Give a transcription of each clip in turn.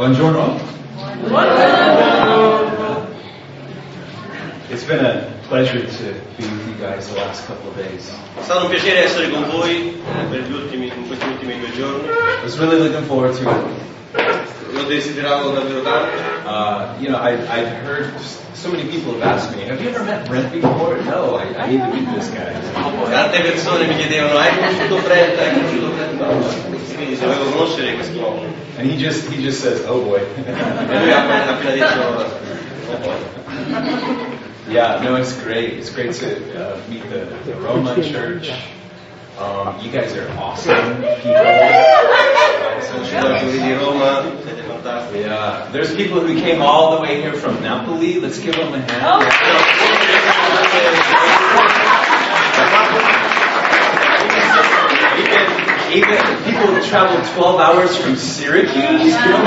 Buongiorno. It's been a pleasure to be with you guys the last couple of days. È stato un piacere essere con voi eh, per gli ultimi, in questi ultimi due giorni. I was really looking forward to it. L'ho desiderato davvero tanto. Uh, you know, I, I've heard so many people have asked me, have you ever met Brent before? No, I, I need to meet this guy. Tante persone mi chiedevano, hai conosciuto Brent? Hai conosciuto Brent? No. Quindi dovevo conoscere quest'uomo. And he just, he just says, oh boy. Lui ha appena, detto, "Oh, boy." Yeah, no, it's great. It's great to uh, meet the, the Roma church. Um, you guys are awesome people. sono uscito da quelli di Roma, siete fantastici. Yeah, there's people who came all the way here from Napoli. Let's give them a hand. Even, even people who traveled 12 hours from Syracuse. Give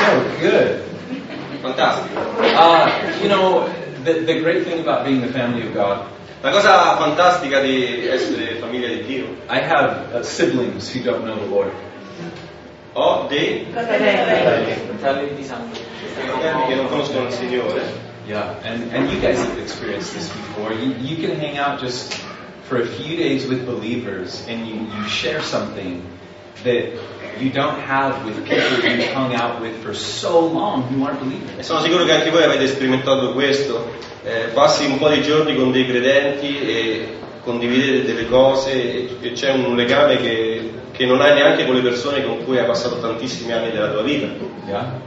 So good. Fantastico. Uh, you know, the, the great thing about being the family of God, La cosa fantastica di essere famiglia di Dio. I have uh, siblings who don't know the Lord. Ho dei Fratelli di sangue. che non conoscono il Signore. Yeah, and, and you guys have experienced this before. You, you can hang out just for a few days with believers and you, you share something that you don't have with people you've hung out with for so long who aren't E believers. sono sicuro che anche voi avete sperimentato questo. Eh, passi un po' di giorni con dei credenti e condividete delle cose e, e c'è un legame che, che non hai neanche con le persone con cui hai passato tantissimi anni della tua vita. Yeah?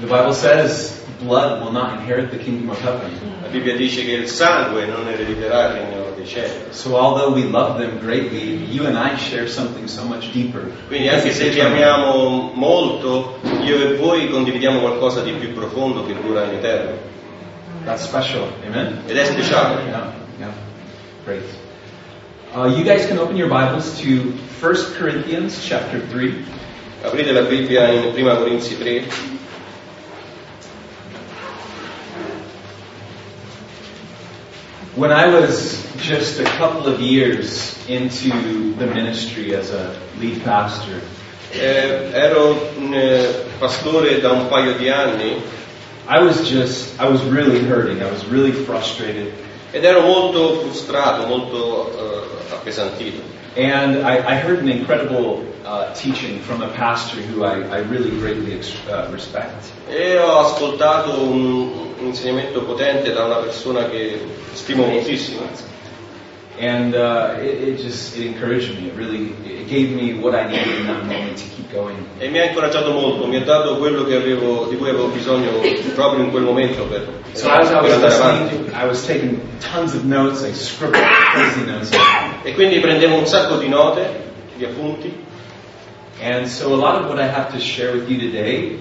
The Bible says blood will not inherit the kingdom of heaven. La Bibbia dice che il sangue non erediterà il regno cieli. So although we love them greatly, you and I share something so much deeper. Quindi anche se li amiamo molto, io e voi condividiamo qualcosa di più profondo che dura in eterno. That's special. Amen? Ed è speciale. Yeah, yeah. Great. Uh, you guys can open your Bibles to 1 Corinthians chapter 3. Aprite la Bibbia in 1 Corinzi 3. When I was just a couple of years into the ministry as a lead pastor, Eh, ero un eh, pastore da un paio di anni I was just, I was really hurting. I was really frustrated. ed ero molto frustrato, molto eh, appesantito. And I, I heard an incredible uh, teaching from a pastor who I, I really greatly uh, respect. E ho ascoltato un, un insegnamento potente da una persona che stimo moltissimo And uh, it, it just it encouraged me. It really it gave me what I needed in that moment to keep going. e mi ha incoraggiato molto, mi ha dato quello che avevo, di cui avevo bisogno proprio in quel momento per, So per was andare avanti. listening, I was taking tons of notes. I scribbled crazy notes. E quindi prendevo un sacco di note, di appunti. And so a lot of what I have to share with you today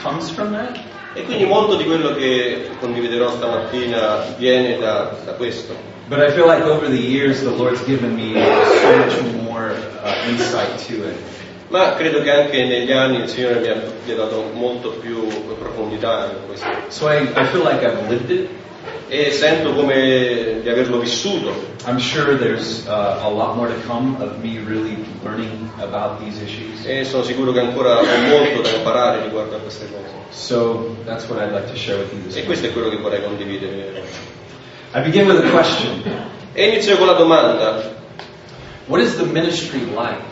comes from that. E quindi molto di quello che condividerò stamattina viene da, da questo. But I feel like over the years, the Lord's given me so much more uh, insight to it. Ma credo che anche negli anni il Signore mi abbia dato molto più profondità in questo. So I, I feel like I've lived it. E sento come di averlo vissuto. I'm sure there's uh, a lot more to come of me really learning about these issues. E sono sicuro che ancora ho molto da imparare riguardo a queste cose. So that's what I'd like to share with you this E questo è quello che vorrei condividere. I begin with a question. E inizio con la domanda, What is the ministry like?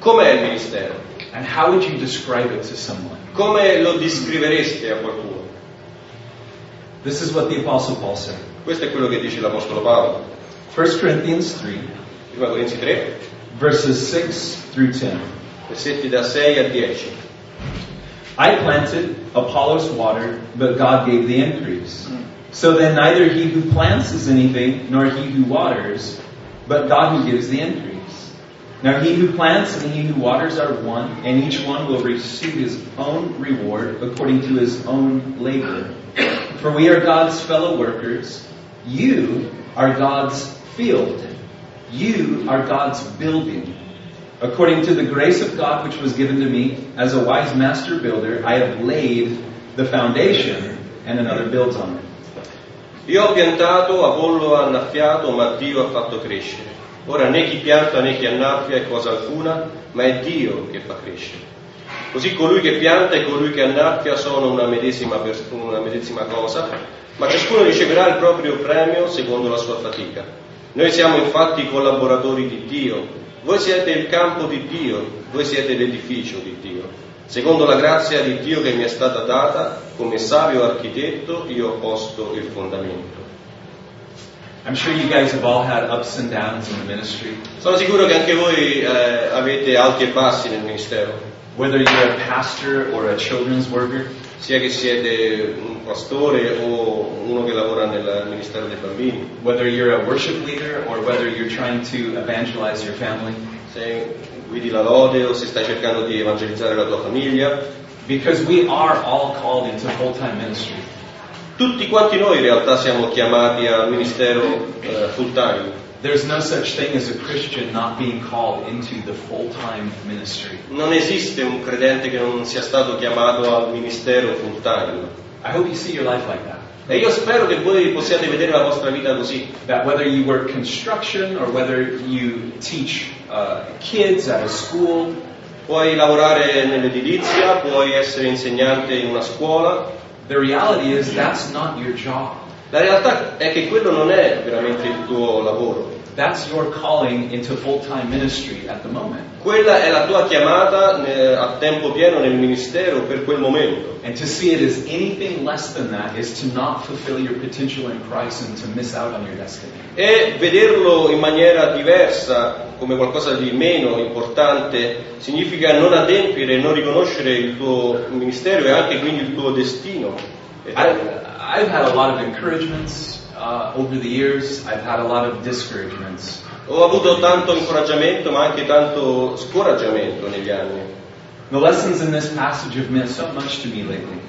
com'è il ministero? And how would you describe it to someone? Come lo descrivereste a qualcuno? This is what the Apostle Paul said. Questo è quello che dice l'Apostolo Paolo. 1 Corinthians 3, 1 Corinzi 3, verses 6 through 10. versetti da 6 a 10. I planted, Apollos watered, but God gave the increase. Mm. So then neither he who plants is anything, nor he who waters, but God who gives the increase. Now he who plants and he who waters are one, and each one will receive his own reward according to his own labor. For we are God's fellow workers. You are God's field. You are God's building. According to the grace of God which was given to me, as a wise master builder, I have laid the foundation, and another builds on it. Io ho piantato, Apollo ha annaffiato, ma Dio ha fatto crescere. Ora né chi pianta né chi annaffia è cosa alcuna, ma è Dio che fa crescere. Così colui che pianta e colui che annaffia sono una medesima, una medesima cosa, ma ciascuno riceverà il proprio premio secondo la sua fatica. Noi siamo infatti collaboratori di Dio, voi siete il campo di Dio, voi siete l'edificio di Dio. Secondo la grazia di Dio che mi è stata data, come savio architetto, io ho posto il fondamento. I'm sure you guys have all had ups and downs in the ministry. Sono sicuro che anche voi eh, avete alti e bassi nel ministero, Whether you're a pastor or a children's worker, sia che siete un pastore o uno che lavora nel ministero dei bambini, whether you're a worship leader or whether you're trying to evangelize your family. se guidi la lode o se stai cercando di evangelizzare la tua famiglia. Because we are all called into full-time ministry. Tutti quanti noi in realtà siamo chiamati al ministero eh, full time. There's no such thing as a Christian not being called into the full-time ministry. Non esiste un credente che non sia stato chiamato al ministero full time. I hope you see your life like that. E io spero che voi possiate vedere la vostra vita così. That whether you work construction or whether you teach uh, kids at a school, Puoi lavorare nell'edilizia, puoi essere insegnante in una scuola. the reality is that's not your job. La realtà è che quello non è veramente il tuo lavoro. That's your calling into full-time ministry at the moment. Quella è la tua chiamata a tempo pieno nel ministero per quel momento. And to see it as anything less than that is to not fulfill your potential in Christ and to miss out on your destiny. E vederlo in maniera diversa, come qualcosa di meno importante, significa non adempiere e non riconoscere il tuo ministero e anche quindi il tuo destino. I, I've had a lot of encouragements uh, over the years. I've had a lot of discouragements. Ho avuto tanto incoraggiamento ma anche tanto scoraggiamento negli anni. The lessons in this passage have meant so much to me lately.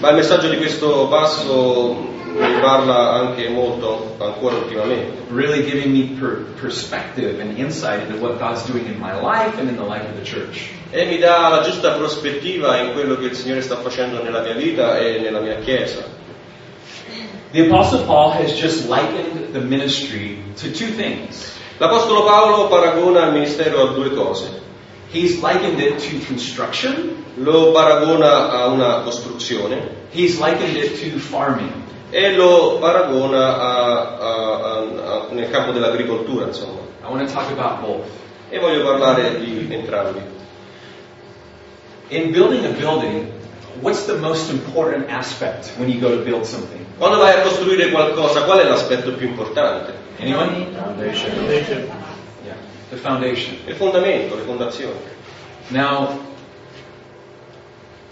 Ma il messaggio di questo passo mi parla anche molto ancora ultimamente. Really giving me per- perspective and insight into what God's doing in my life and in the life of the church. E mi dà la giusta prospettiva in quello che il Signore sta facendo nella mia vita e nella mia chiesa. The Apostle Paul has just likened the ministry to two things. L'Apostolo Paolo paragona il ministero a due cose. He's likened it to construction, Lo paragona a una costruzione he's likened it to farming. e lo paragona a- a- a- a- nel campo dell'agricoltura, insomma. I want to talk about both. E voglio parlare di entrambi. In building a building, what's the most important aspect when you go to build something? Quando vai a costruire qualcosa, qual è l'aspetto più importante? Anyone? Yeah, the foundation. Il fondamento, le fondazioni. Now,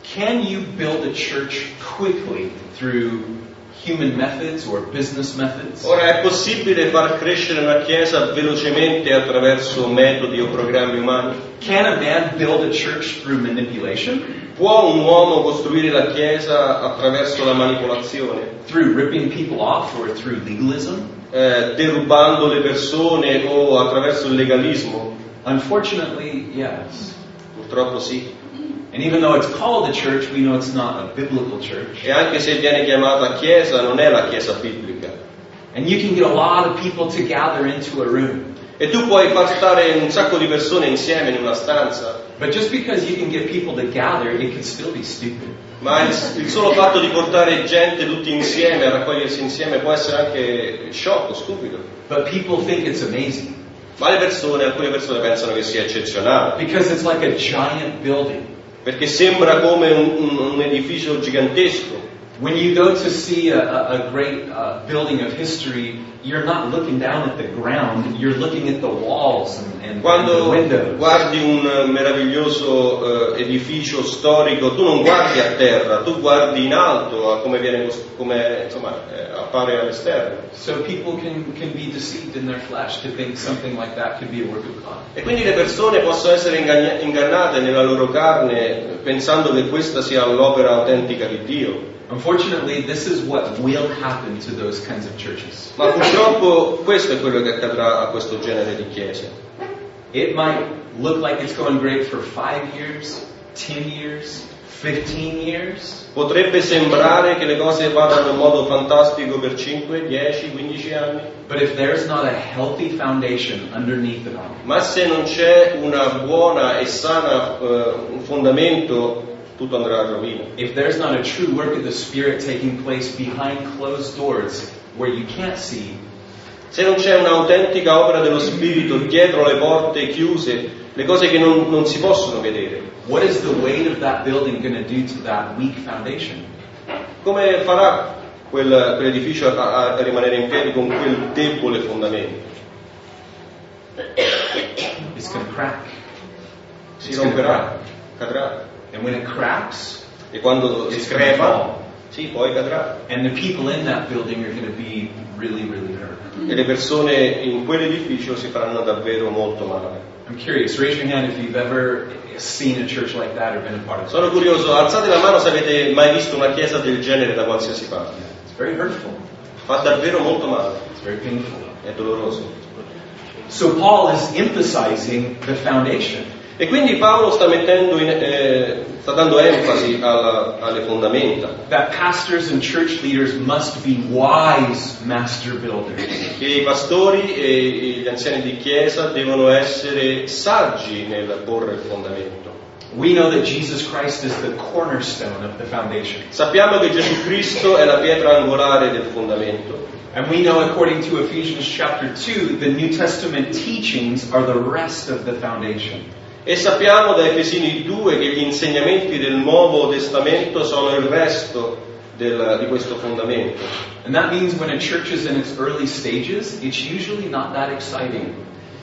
can you build a church quickly through human methods or business methods? Ora è possibile far crescere una chiesa velocemente attraverso metodi o programmi umani? Can a man build a church through manipulation? Può un uomo costruire la chiesa attraverso la manipolazione, Through ripping people off or through legalism? eh, derubando le persone o attraverso il legalismo? Unfortunately, yes. Purtroppo sì. And even though it's called a church, we know it's not a biblical church. E anche se viene chiamata chiesa, non è la chiesa biblica. And you can get a lot of people to gather into a room. E tu puoi far stare un sacco di persone insieme in una stanza, But just because you can get people to gather, it can still be stupid. ma il, il solo fatto di portare gente tutti insieme, a raccogliersi insieme, può essere anche sciocco, stupido. But people think it's amazing Ma le persone, alcune persone pensano che sia eccezionale, because it's like a giant building. perché sembra come un, un- un edificio gigantesco. When you go to see a, a, great uh, building of history, you're not looking down at the ground, you're looking at the walls and, and, and the Quando windows. guardi un meraviglioso eh, edificio storico, tu non guardi a terra, tu guardi in alto a come, viene, come insomma, eh, appare all'esterno. So people can, can be deceived in their flesh to think something like that could be a work of God. E quindi le persone possono essere ingannate nella loro carne pensando che questa sia l'opera autentica di Dio. Unfortunately, this is what will happen to those kinds of churches. Ma purtroppo questo è quello che accadrà a questo genere di chiese. It might look like it's going great for five years, ten years, 15 years. Potrebbe sembrare che le cose vadano in modo fantastico per 5, 10, 15 anni, But if there's not a healthy foundation underneath it all, ma se non c'è una buona e sana eh, un fondamento, tutto andrà a rovina. if there's not a true work of the Spirit taking place behind closed doors where you can't see, Se non c'è un'autentica opera dello Spirito dietro le porte chiuse, le cose che non, non si possono vedere, what is the weight of that building going to do to that weak foundation? come farà quel- quell'edificio a, a rimanere in piedi con quel debole fondamento? It's going to crack. Si It's gonna romperà, cadrà. And when it cracks, E quando si It's crepa, fall. sì, poi cadrà. and the people in that building are going to be really, really hurt. E le persone in quell'edificio si faranno davvero molto male. I'm curious. Raise your hand if you've ever seen a church like that or been a part of it. Sono curioso, alzate la mano se avete mai visto una chiesa del genere da qualsiasi parte. It's very hurtful. Fa davvero molto male, It's very painful. è doloroso. So Paul is emphasizing the foundation. E quindi Paolo sta, mettendo in- eh, sta dando enfasi alla- alle fondamenta, That pastors and church leaders must be wise master builders. che i pastori e gli anziani di chiesa devono essere saggi nel porre il fondamento. We know that Jesus Christ is the cornerstone of the foundation. Sappiamo che Gesù Cristo è la pietra angolare del fondamento And we know, according to Ephesians chapter 2, the New Testament teachings are the rest of the foundation. E sappiamo da Efesini 2 che gli insegnamenti del Nuovo Testamento sono il resto del- di questo fondamento. And that means when a church is in its early stages, it's usually not that exciting.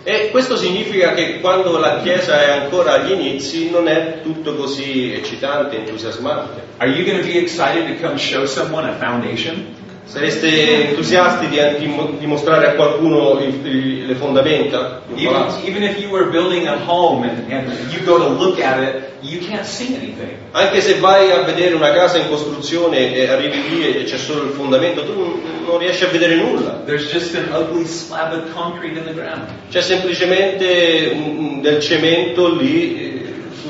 E questo significa che quando la Chiesa è ancora agli inizi non è tutto così eccitante, entusiasmante. Are you going to be excited to come show someone a foundation? Sareste entusiasti di, di mostrare a qualcuno il- il- le fondamenta di Even, even if you were building a home and, and you go to look at it, you can't see anything. Anche se vai a vedere una casa in costruzione e arrivi lì e c'è solo il fondamento, tu non, non riesci a vedere nulla. There's just an ugly slab of concrete in the ground. C'è semplicemente un- un- del cemento lì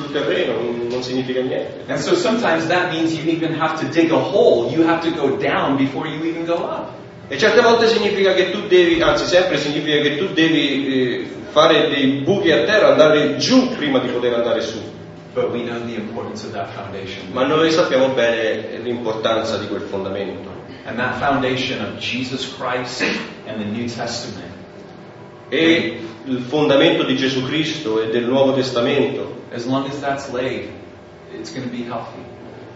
sul terreno, non, significa niente. And so sometimes that means you even have to dig a hole. You have to go down before you even go up. E certe volte significa che tu devi, anzi sempre significa che tu devi eh, fare dei buchi a terra, andare giù prima di poter andare su. But we know the importance of that foundation. Ma noi sappiamo bene l'importanza di quel fondamento. And that foundation of Jesus Christ and the New Testament E il fondamento di Gesù Cristo e del Nuovo Testamento, As long as that's laid, it's going to be healthy.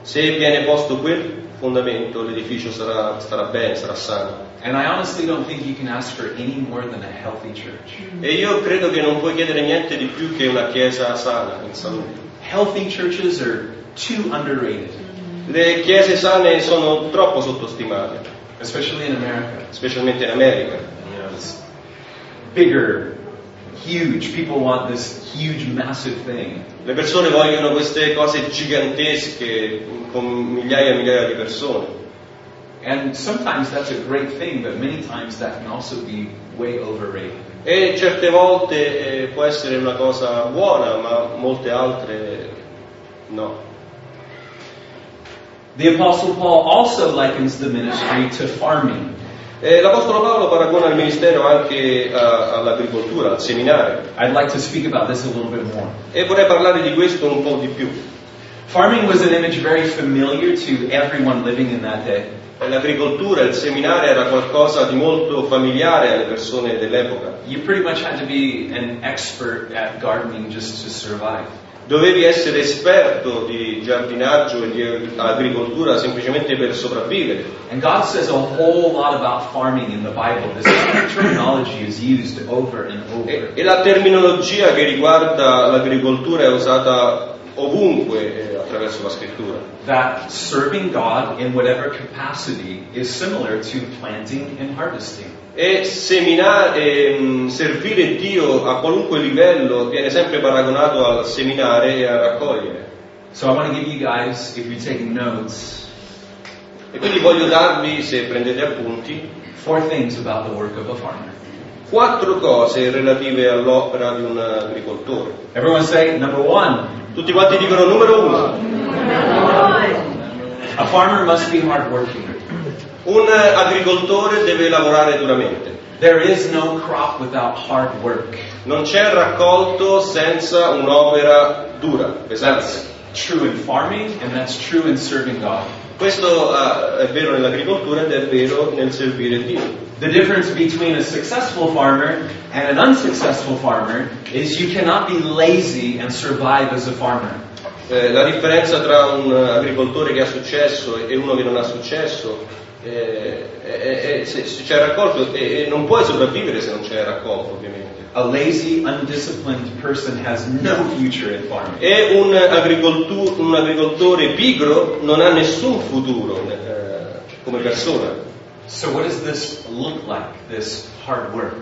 se viene posto quel fondamento, l'edificio sarà, starà bene, sarà sano. And I honestly don't think you can ask for any more than a healthy church. E io credo che non puoi chiedere niente di più che una chiesa sana, in salute. Healthy churches are too underrated, Le chiese sane sono troppo sottostimate, especially in America. specialmente in America. You know, it's bigger, huge. People want this huge, massive thing. Le persone vogliono queste cose gigantesche con migliaia e migliaia di persone. And sometimes that's a great thing, but many times that can also be way overrated. E certe volte eh, può essere una cosa buona, ma molte altre no. The Apostle Paul also likens the ministry to farming. E L'Apostolo Paolo paragona il ministero anche a- all'agricoltura, al seminario. I'd like to speak about this a little bit more. E vorrei parlare di questo un po' di più. Farming was an image very familiar to everyone living in that day. L'agricoltura, il seminario era qualcosa di molto familiare alle persone dell'epoca. You pretty much had to be an expert at gardening just to survive. Dovevi essere esperto di giardinaggio e di agricoltura semplicemente per sopravvivere. And God says a whole lot about farming in the Bible. This terminology is used over and E, over. e la terminologia che riguarda l'agricoltura è usata ovunque eh, attraverso la scrittura. That serving God in whatever capacity is similar to planting and harvesting. E seminare, ehm, servire Dio a qualunque livello viene sempre paragonato al seminare e a raccogliere. So I want to give you guys, if you're taking notes, E quindi voglio darvi, se prendete appunti, four things about the work of a farmer. quattro cose relative all'opera di un agricoltore. Everyone say number one, Tutti quanti dicono numero uno. A farmer must be hardworking. Un agricoltore deve lavorare duramente. There is no crop without hard work. Non c'è raccolto senza un'opera dura, pesante. True in farming and that's true in serving God. Questo eh, è vero nell'agricoltura ed è vero nel servire Dio. The difference between a successful farmer and an unsuccessful farmer is you cannot be lazy and survive as a farmer. Eh, la differenza tra un agricoltore che ha successo e uno che non ha successo eh, è, è- se, se c'è raccolto e, e non puoi sopravvivere se non c'è raccolto ovviamente. A lazy, undisciplined person has no future in farming. E un, agricoltu- un agricoltore pigro non ha nessun futuro eh, come persona. So what does this look like, this hard work?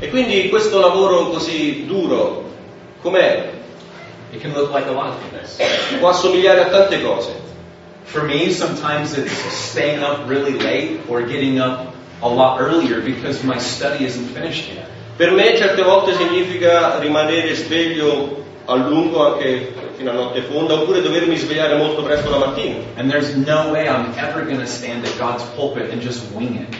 E quindi questo lavoro così duro, com'è? It can look like a lot of things. Può assomigliare a tante cose. For me, sometimes it's staying up really late or getting up a lot earlier because my study isn't finished yet. Per me certe volte significa rimanere sveglio a lungo anche fino a notte fonda oppure dovermi svegliare molto presto la mattina. And there's no way I'm ever going to stand at God's pulpit and just wing it.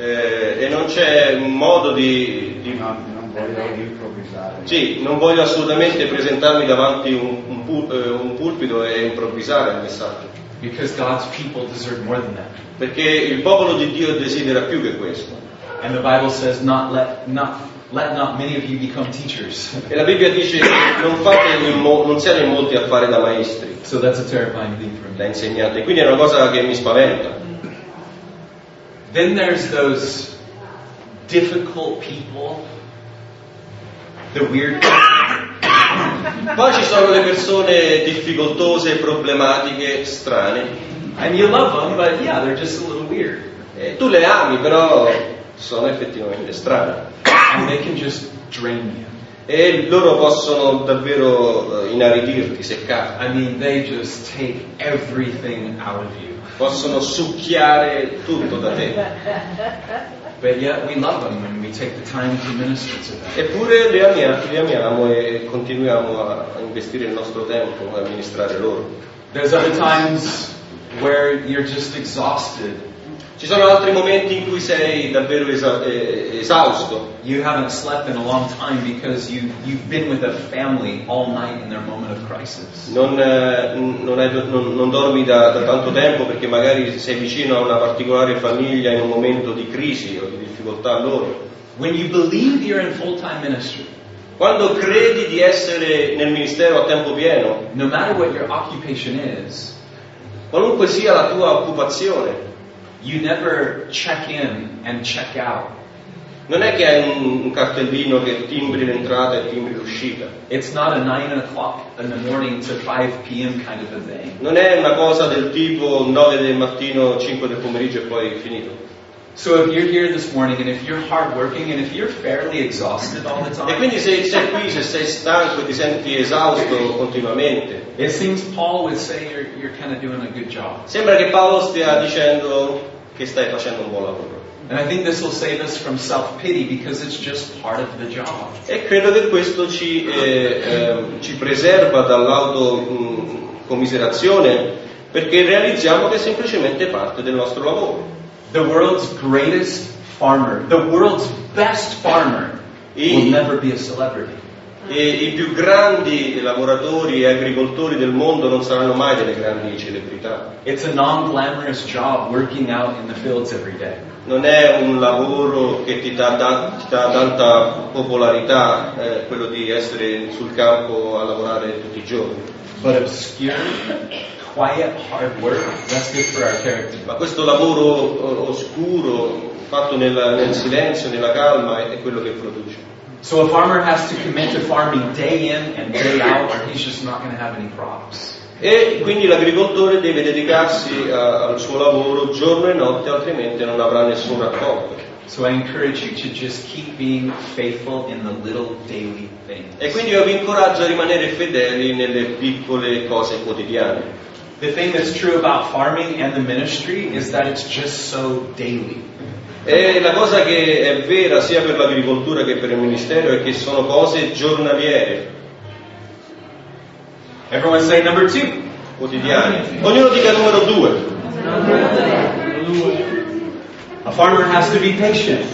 Eh, e non c'è un modo di, di- No, non voglio improvvisare. Sì, non voglio assolutamente presentarmi davanti un, un pul- eh, un pulpito e improvvisare il messaggio, Because God's people deserve more than that. perché il popolo di Dio desidera più che questo. And the Bible says, not let, not, let not many of you become teachers. E la Bibbia dice non, fate in mo- non siate in molti a fare da maestri, so that's a terrifying thing for da me. insegnanti, quindi è una cosa che mi spaventa. Then there's those difficult people, the weird Poi ci sono le persone difficoltose, problematiche, strane. And you love them, but yeah, they're just a little weird. E tu le ami, però sono effettivamente you. E loro possono davvero eh, inaridirti, seccarti. I mean, they just take everything out of you. possono succhiare tutto da te. But yet we love them and we take the time to minister to them. Eppure li, amia- li amiamo e continuiamo a a investire il nostro tempo a amministrare loro. There's other times where you're just exhausted. Ci sono altri momenti in cui sei davvero esa- eh, esausto, You haven't slept in a long time because you, you've been with a family all night in their moment of crisis. non, eh, non hai- non- non dormi da, da tanto tempo perché magari sei vicino a una particolare famiglia in un momento di crisi o di difficoltà loro. When you believe you're in full-time ministry, Quando credi di essere nel ministero a tempo pieno, no matter what your occupation is, qualunque sia la tua occupazione, you never check in and check out. Non è che hai un, un cartellino che timbri l'entrata e timbri l'uscita, It's not a 9 o'clock in the morning to 5 p.m. kind of a thing. non è una cosa del tipo 9 del mattino, 5 del pomeriggio e poi finito. So if you're here this morning and if you're hardworking and if you're fairly exhausted all the E time, quindi se sei qui, se sei stanco e ti senti esausto continuamente, it seems Paul would say you're, you're kind of doing a good job. sembra che Paolo stia dicendo che stai facendo un buon lavoro. And I think this will save us from self-pity because it's just part of the job. E credo che questo ci, eh, ehm, ci preserva dall'autocommiserazione perché realizziamo che è semplicemente parte del nostro lavoro. The world's greatest farmer, the world's best farmer, will never be a celebrity. E i più grandi lavoratori e agricoltori del mondo non saranno mai delle grandi celebrità. It's a non-glamorous job working out in the fields every day. Non è un lavoro che ti dà, da- ti dà tanta popolarità, eh, quello di essere sul campo a lavorare tutti i giorni. But obscure, quiet, hard work, that's good for our character. Ma questo lavoro eh, oscuro, fatto nella- nel silenzio, nella calma, è, quello che produce. So a farmer has to commit to farming day in and day out or he's just not going to have any crops. E quindi l'agricoltore deve dedicarsi a- al suo lavoro giorno e notte, altrimenti non avrà nessun raccolto. So I encourage you to just keep being faithful in the little daily things. E quindi io vi incoraggio a rimanere fedeli nelle piccole cose quotidiane. The thing that's true about farming and the ministry is that it's just so daily. E la cosa che è vera sia per l'agricoltura che per il ministero è che sono cose giornaliere. Everyone say number two. quotidiani. Ognuno dica numero due. A farmer has to be patient.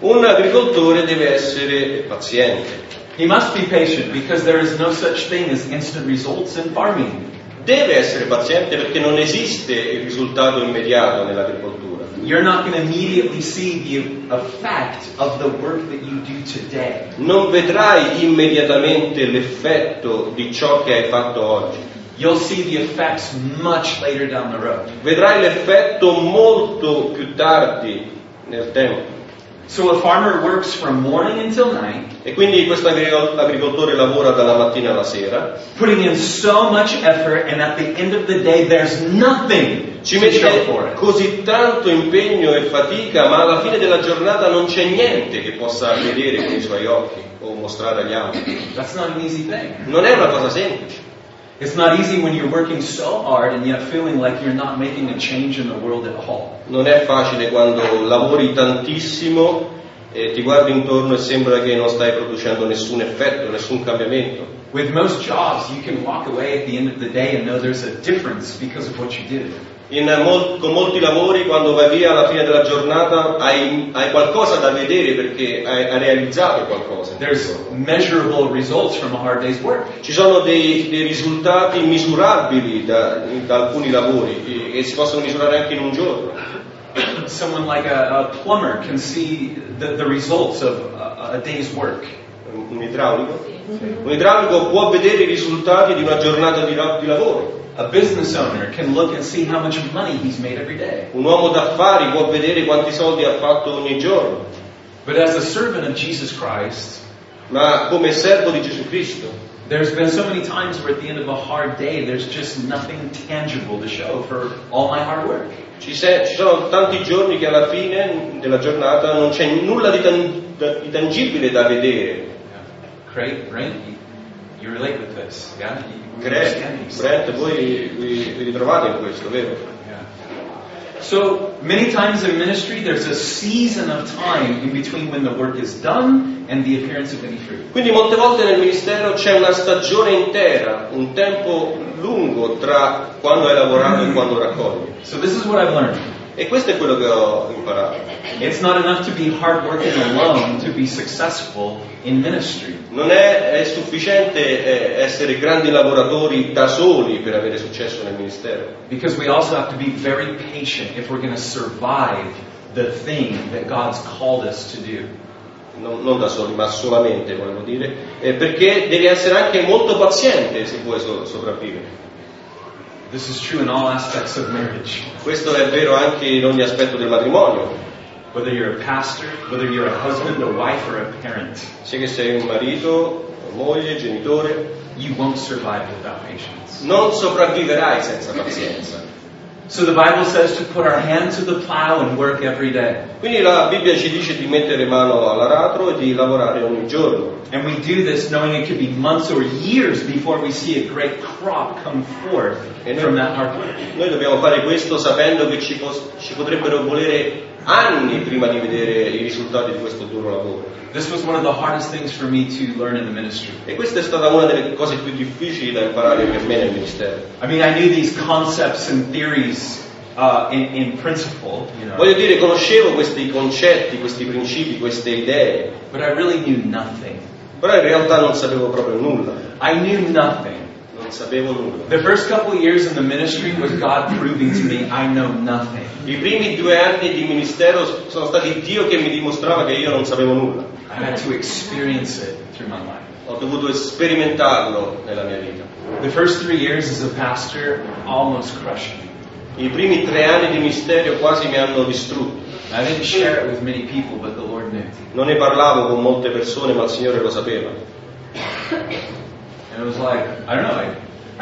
Un agricoltore deve essere paziente. He must be patient because there is no such thing as instant results in farming. Deve essere paziente perché non esiste il risultato immediato nell'agricoltura. You're not going to immediately see the effect of the work that you do today. Non vedrai immediatamente l'effetto di ciò che hai fatto oggi. You'll see the effects much later down the road. Vedrai l'effetto molto più tardi nel tempo. So a farmer works from morning until night, E quindi questo agricol- agricoltore lavora dalla mattina alla sera, putting in so much effort, and at the end of the day, there's nothing ci to show mette it. così tanto impegno e fatica, ma alla fine della giornata non c'è niente che possa vedere con i suoi occhi o mostrare agli altri. That's not an easy thing. Non è una cosa semplice. It's not easy when you're working so hard and yet feeling like you're not making a change in the world at all. Non è facile quando lavori tantissimo e ti guardi intorno e sembra che non stai producendo nessun effetto, nessun cambiamento. With most jobs, you can walk away at the end of the day and know there's a difference because of what you did. Mol- con molti lavori, quando vai via alla fine della giornata, hai, hai qualcosa da vedere perché hai, hai realizzato qualcosa. Measurable results from a hard day's work. Ci sono dei, dei risultati misurabili da, da alcuni lavori che, si possono misurare anche in un giorno. Someone like a, a plumber can see the, the results of a, a day's work. Un idraulico? Un idraulico può vedere i risultati di una giornata di, di lavoro. A business owner can look and see how much money he's made every day. Un uomo d'affari può vedere quanti soldi ha fatto ogni giorno. But as a servant of Jesus Christ, Ma come servo di Gesù Cristo, there's been so many times where at the end of a hard day, there's just nothing tangible to show for all my hard work. ci, se- ci sono tanti giorni che alla fine della giornata non c'è nulla di, tan- di tangibile da vedere. Great, Brent, you, relate with this, yeah? You, things. voi vi, vi ritrovate in questo, vero? Yeah. So many times in ministry, there's a season of time in between when the work is done and the appearance of any fruit. Quindi molte volte nel ministero c'è una stagione intera, un tempo lungo tra quando hai lavorato e quando raccogli. So this is what I've learned. E questo è quello che ho imparato. It's not enough to be hardworking alone to be successful in ministry. Non è, è sufficiente eh, essere grandi lavoratori da soli per avere successo nel ministero, Because we also have to be very patient if we're going to survive the thing that God's called us to do. non, non da soli, ma solamente, volevo dire, eh, perché devi essere anche molto paziente se vuoi so- sopravvivere. Questo è vero anche in ogni aspetto del matrimonio, Whether you're a pastor, whether you're a husband, a wife, or a parent, sia che sei un marito, moglie, genitore, you won't survive without patience. non sopravviverai senza pazienza. So the Bible says to put our hand to the plow and work every day. Quindi la Bibbia ci dice di mettere mano all'aratro e di lavorare ogni giorno. And we do this knowing it could be months or years before we see a great crop come forth from that hard work. Noi dobbiamo fare questo sapendo che ci, pos- ci potrebbero volere anni prima di vedere i risultati di questo duro lavoro. This was one of the hardest things for me to learn in the ministry. E questa è stata una delle cose più difficili da imparare per me nel ministero. I mean, I knew these concepts and theories uh, in, in principle, you know, Voglio dire, conoscevo questi concetti, questi principi, queste idee, but I really knew nothing. però in realtà non sapevo proprio nulla. I knew nothing. Sapevo nulla. The first couple years in the ministry was God proving to me I know nothing. I primi due anni di ministero sono stati Dio che mi dimostrava che io non sapevo nulla. I had to experience it through my life. Ho dovuto sperimentarlo nella mia vita. The first three years as a pastor almost crushed me. I primi tre anni di ministero quasi mi hanno distrutto. I didn't share it with many people, but the Lord knew. Non ne parlavo con molte persone, ma il Signore lo sapeva. And it was like, I don't know, I,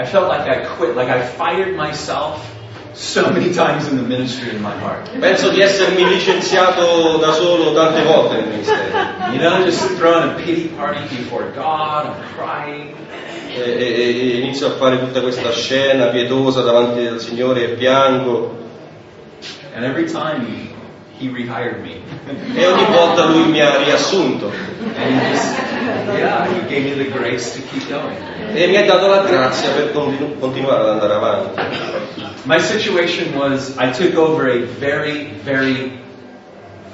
I felt like I quit, like I fired myself so many times in the ministry in my heart. Penso di essermi licenziato da solo tante volte nel ministero. You know, just throwing a pity party before God, I'm crying. E, e- e inizio a fare tutta questa scena pietosa davanti al Signore e piango. And every time He rehired me. E ogni volta Lui mi ha riassunto. And He just, yeah, He gave me the grace to keep going. e mi ha dato la grazia per continu- continuare ad andare avanti. My situation was I took over a very, very,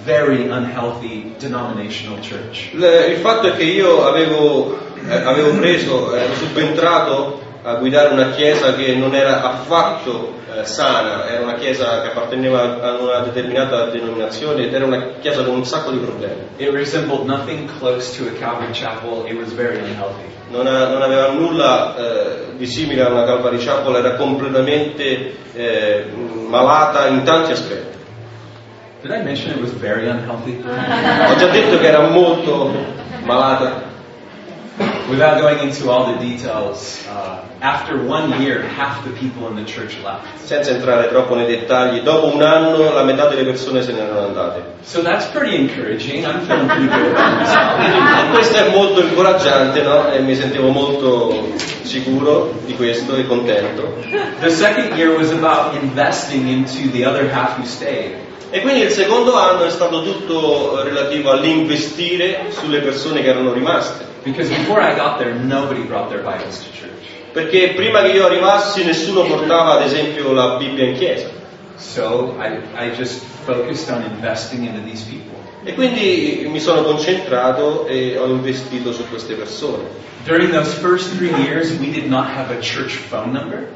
very unhealthy denominational church. Il, il fatto è che io avevo, eh, avevo preso, ero subentrato a guidare una chiesa che non era affatto eh, sana, era una chiesa che apparteneva a una determinata denominazione ed era una chiesa con un sacco di problemi. It resembled nothing close to a Calvary chapel. It was very unhealthy. Non, ha- non aveva nulla eh, di simile a una Calvary Chapel, era completamente eh, malata in tanti aspetti. Did I mention it was very unhealthy? Ho già detto che era molto malata. Without going into all the details, uh, after one year, half the people in the church left. Senza entrare troppo nei dettagli, dopo un anno la metà delle persone se ne erano andate. So that's pretty encouraging. I'm feeling pretty good about myself. Questo è molto incoraggiante, no? E mi sentivo molto sicuro di questo e contento. The second year was about investing into the other half who stayed. E quindi il secondo anno è stato tutto relativo all'investire sulle persone che erano rimaste. Because before I got there, nobody brought their Bibles to church. Perché prima che io arrivassi nessuno portava ad esempio la Bibbia in chiesa. So I, I just focused on investing into these people. E quindi mi sono concentrato e ho investito su queste persone. During those first three years, we did not have a church phone number.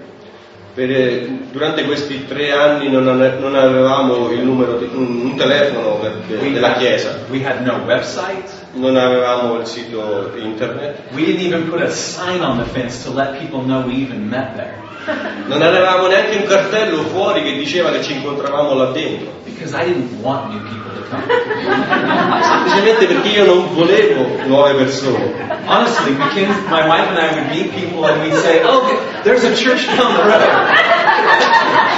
Per, eh, durante questi tre anni non, non avevamo il numero di, un, un telefono per- de- della chiesa, We had no website. Non avevamo il sito internet, We didn't even put a sign on the fence to let people know we even met there. non avevamo neanche un cartello fuori che diceva che ci incontravamo là dentro, Because I didn't want new people to come. semplicemente perché io non volevo nuove persone. Honestly, came, my wife and I would meet people and we'd say, oh, there's a church down the road.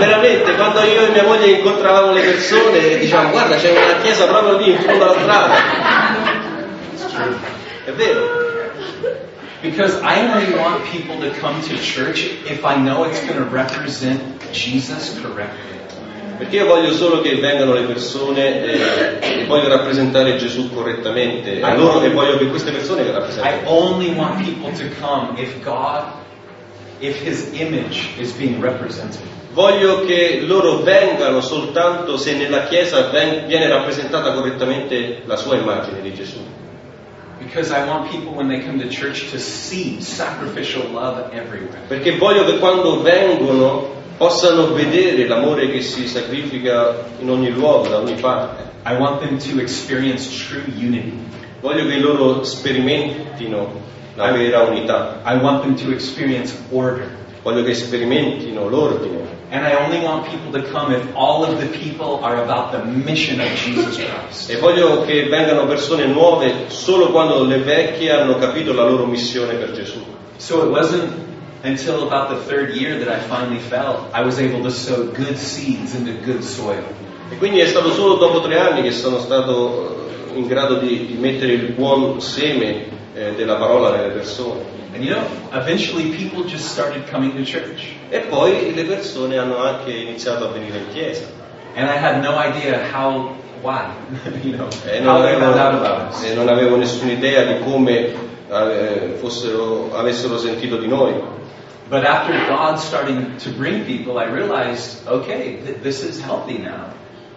Veramente, quando io e mia moglie incontravamo le persone diciamo guarda c'è una chiesa proprio lì in fondo alla strada. È vero. Because I only want people to come to church if I know it's going to represent Jesus correctly. Perché io voglio solo che vengano le persone eh, e voglio rappresentare Gesù correttamente a loro e voglio che queste persone che I rappresentino. only want people to come if God, if His image is being represented. Voglio che loro vengano soltanto se nella Chiesa ven- viene rappresentata correttamente la sua immagine di Gesù. Perché voglio che quando vengono possano vedere l'amore che si sacrifica in ogni luogo, da ogni parte. I want them to experience true unity. Voglio che loro sperimentino la vera unità. I want them to experience order. Voglio che sperimentino l'ordine. And I only want people to come if all of the people are about the mission of Jesus Christ. E voglio che vengano persone nuove solo quando le vecchie hanno capito la loro missione per Gesù. So it wasn't until about the third year that I finally felt I was able to sow good seeds into good soil. E quindi è stato solo dopo tre anni che sono stato eh, in grado di, di mettere il buon seme eh, della parola nelle persone. And you know, eventually people just started coming to church. E poi le persone hanno anche iniziato a venire in chiesa. And I had no idea how, why, you know, E non avevo, e non avevo nessuna idea di come eh, fossero, avessero sentito di noi. But after God starting to bring people, I realized, okay, th- this is healthy now.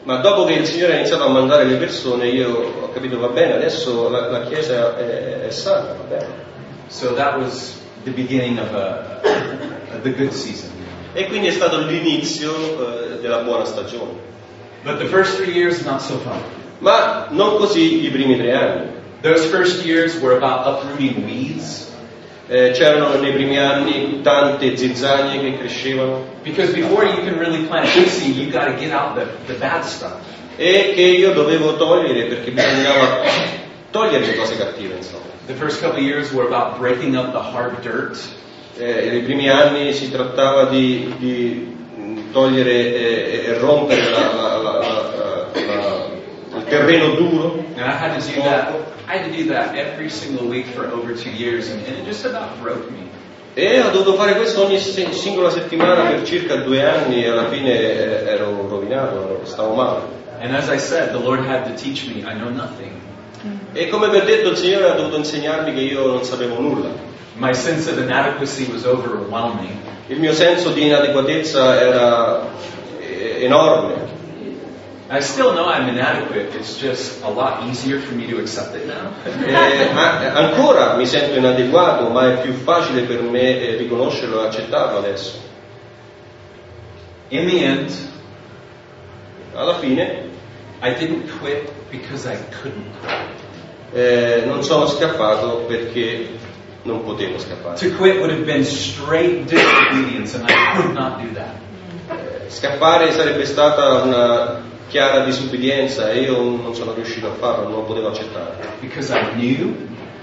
Ma dopo che il Signore ha iniziato a mandare le persone, io ho capito, va bene, adesso la, la Chiesa è, è sana, va bene. So that was the beginning of a, of the good season. E quindi è stato l'inizio eh, della buona stagione. But the first three years, not so fun. Ma non così i primi tre anni. Those first years were about uprooting weeds Eh, c'erano nei primi anni tante zizzagne che crescevano because before you can really plant good seed, you got to get out the, the bad stuff. e che io dovevo togliere perché bisognava togliere le cose cattive, insomma. The first couple of years were about breaking up the hard dirt Eh, nei primi anni si trattava di, di, togliere e, e rompere la- la- la- la- il terreno duro And I had to do that. I had to do that every single week for over two years, and, and it just about broke me. e ho dovuto fare questo ogni singola settimana per circa due anni e alla fine eh, ero rovinato, stavo male. And as I said, the Lord had to teach me I know nothing. E come vi ho detto, il Signore ha dovuto insegnarmi che io non sapevo nulla. My sense of inadequacy was overwhelming. Il mio senso di inadeguatezza era eh, enorme. I still know I'm inadequate. It's just a lot easier for me to accept it now. Eh, ancora mi sento inadeguato, ma è più facile per me eh, riconoscerlo e accettarlo adesso. In the end, Alla fine I didn't quit because I couldn't quit. eh, non sono scappato perché non potevo scappare. To quit would have been straight disobedience, and I could not do that. Eh, Scappare sarebbe stata una chiara disubbidienza e io non sono riuscito a farlo, non lo potevo accettare. Because I knew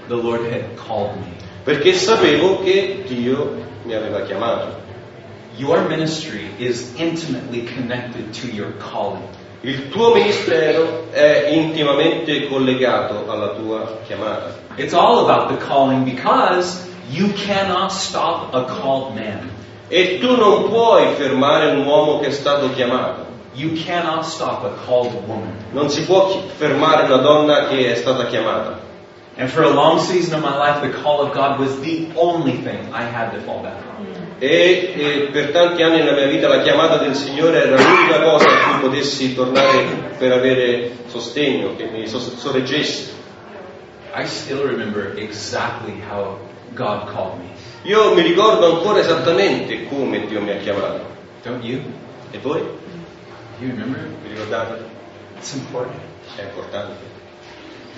the Lord had called me. Perché sapevo che Dio mi aveva chiamato. Your ministry is intimately connected to your calling. Il tuo ministero è intimamente collegato alla tua chiamata. It's all about the calling because you cannot stop a called man. E tu non puoi fermare un uomo che è stato chiamato. You cannot stop a called woman. Non si può fermare una donna che è stata chiamata. And for a long season of my life, the call of God was the only thing I had to fall back on. E, e per tanti anni nella mia vita la chiamata del Signore era l'unica cosa a cui potessi tornare per avere sostegno, che mi sorreggesse. Exactly. Io mi ricordo ancora esattamente come Dio mi ha chiamato. E voi? Vi ricordate? È importante.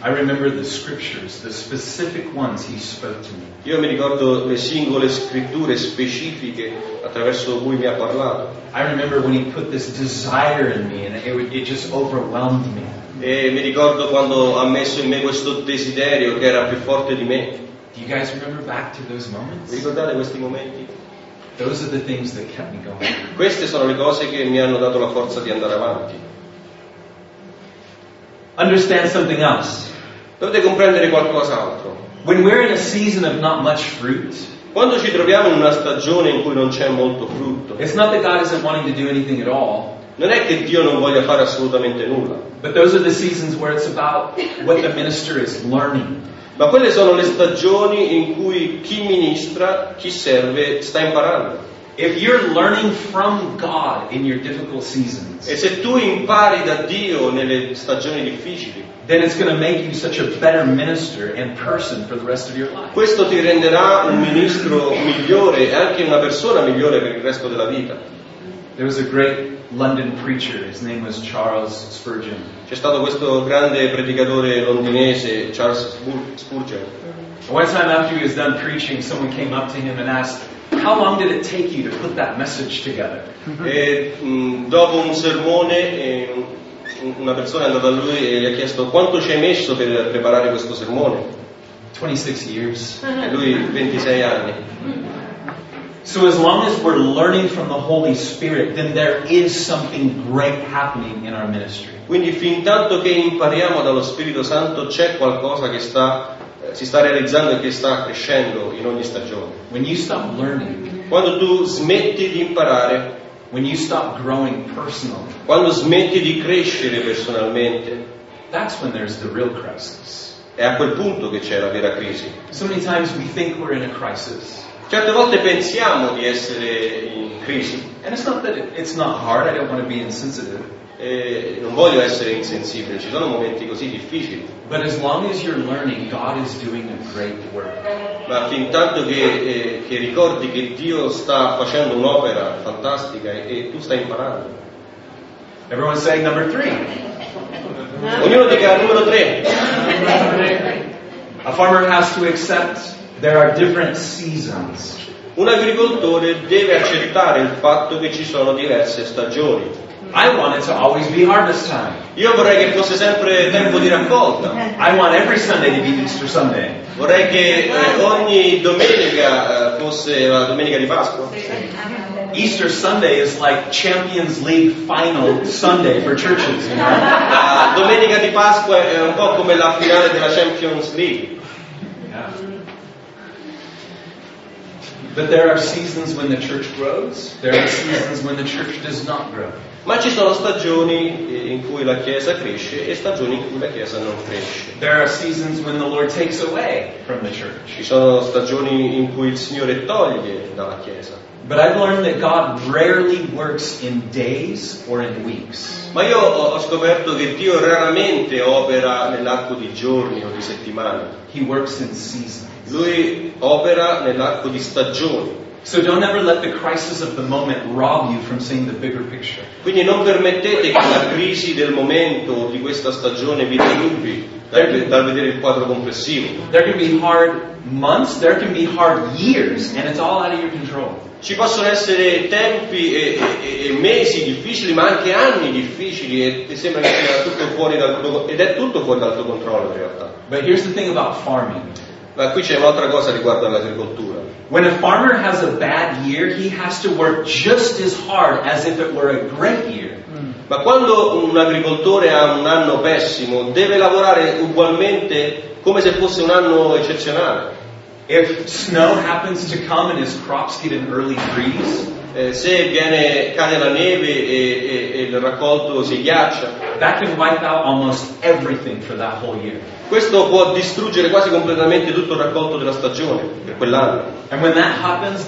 I remember the scriptures, the specific ones He spoke to me. Io mi ricordo le singole scritture specifiche attraverso cui mi ha parlato. I remember when He put this desire in me, and it, it just overwhelmed me. E mi ricordo quando ha messo in me questo desiderio che era più forte di me. Do you guys remember back to those Vi moments? ricordate questi momenti? Those are the things that kept me going. Queste sono le cose che mi hanno dato la forza di andare avanti. Understand something else. Dovete comprendere qualcos'altro. When we're in a season of not much fruit, Quando ci troviamo in una stagione in cui non c'è molto frutto, it's not that God isn't wanting to do anything at all, non è che Dio non voglia fare assolutamente nulla, but those are the seasons where it's about what the minister is learning. ma quelle sono le stagioni in cui chi ministra, chi serve, sta imparando. If you're learning from God in your difficult seasons, E se tu impari da Dio nelle stagioni difficili, then it's going to make you such a better minister and person for the rest of your life. questo ti renderà un ministro migliore e anche una persona migliore per il resto della vita. There was a great London preacher. His name was Charles Spurgeon. C'è stato questo grande predicatore londinese, Charles Spur- Spurgeon. One time after he was done preaching, someone came up to him and asked, How long did it take you to put that message together? E mh, dopo un sermone eh, un- una persona è andata a lui e gli ha chiesto quanto ci hai messo per preparare questo sermone? 26 years. E lui 26 anni. So as long as we're learning from the Holy Spirit, then there is something great happening in our ministry. Quindi fin tanto che impariamo dallo Spirito Santo c'è qualcosa che sta, eh, si sta realizzando e che sta crescendo in ogni stagione. When you stop learning, Quando tu smetti di imparare, when you stop growing personally, quando smetti di crescere personalmente, that's when there's the real crisis. è a quel punto che c'è la vera crisi. So many times we think we're in a crisis. Certe volte pensiamo di essere in crisi And it's not that it, it's not hard, I don't want to be insensitive. e non voglio essere insensibile, ci sono momenti così difficili, But as long as you're learning, God is doing a great work. Ma fin tanto che, eh, che ricordi che Dio sta facendo un'opera fantastica e, e tu stai imparando. Everyone's saying number three. Ognuno dica numero 3. A farmer has to accept there are different seasons. Un agricoltore deve accettare il fatto che ci sono diverse stagioni. I want it to always be harvest time. Io vorrei che fosse sempre tempo di raccolta, I want every Sunday to be Easter Sunday. vorrei che eh, ogni domenica eh, fosse la domenica di Pasqua. Easter Sunday is like Champions League final Sunday for churches, you know? La domenica di Pasqua è un po' come la finale della Champions League. But there are seasons when the church grows, there are seasons when the church does not grow. Ma ci sono stagioni eh, in cui la Chiesa cresce e stagioni in cui la Chiesa non cresce. There are seasons when the Lord takes away from the church. Ci sono stagioni in cui il Signore toglie dalla Chiesa. But I've learned that God rarely works in days or in weeks. Ma io ho scoperto che Dio raramente opera nell'arco di giorni o di settimane. He works in seasons. Lui opera nell'arco di stagioni. So don't ever let the crisis of the moment rob you from seeing the bigger picture. Quindi non permettete che la crisi del momento o di questa stagione vi derubi dal, dal vedere il quadro complessivo. There can be hard months, there can be hard years, and it's all out of your control. Ci possono essere tempi e, e- e mesi difficili, ma anche anni difficili e, e sembra che sia tutto fuori dal tuo, ed è tutto fuori dal tuo controllo in realtà. But here's the thing about farming. Ma qui c'è un'altra cosa riguardo all'agricoltura. When a farmer has a bad year, he has to work just as hard as if it were a great year. Ma quando un agricoltore ha un anno pessimo, deve lavorare ugualmente come se fosse un anno eccezionale. If snow happens to come and his crops get an early freeze, Eh, se viene, cade la neve e, e- e il raccolto si ghiaccia, that can wipe out almost everything for that whole year. Questo può distruggere quasi completamente tutto il raccolto della stagione per quell'anno. Happens.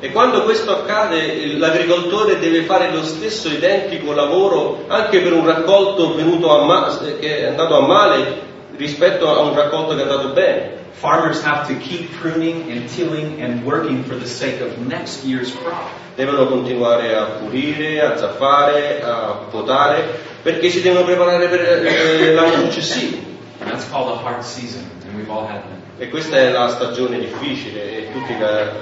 E quando questo accade, l'agricoltore deve fare lo stesso identico lavoro anche per un raccolto ma- che è andato a male rispetto a un raccolto che è andato bene. Farmers have to keep pruning and tilling and working for the sake of next year's crop. Devono continuare a pulire, a zappare, a potare, perché si devono preparare per eh, l'anno successivo. And that's called a hard season, and we've all had them. E questa è la stagione difficile e tutti la- eh,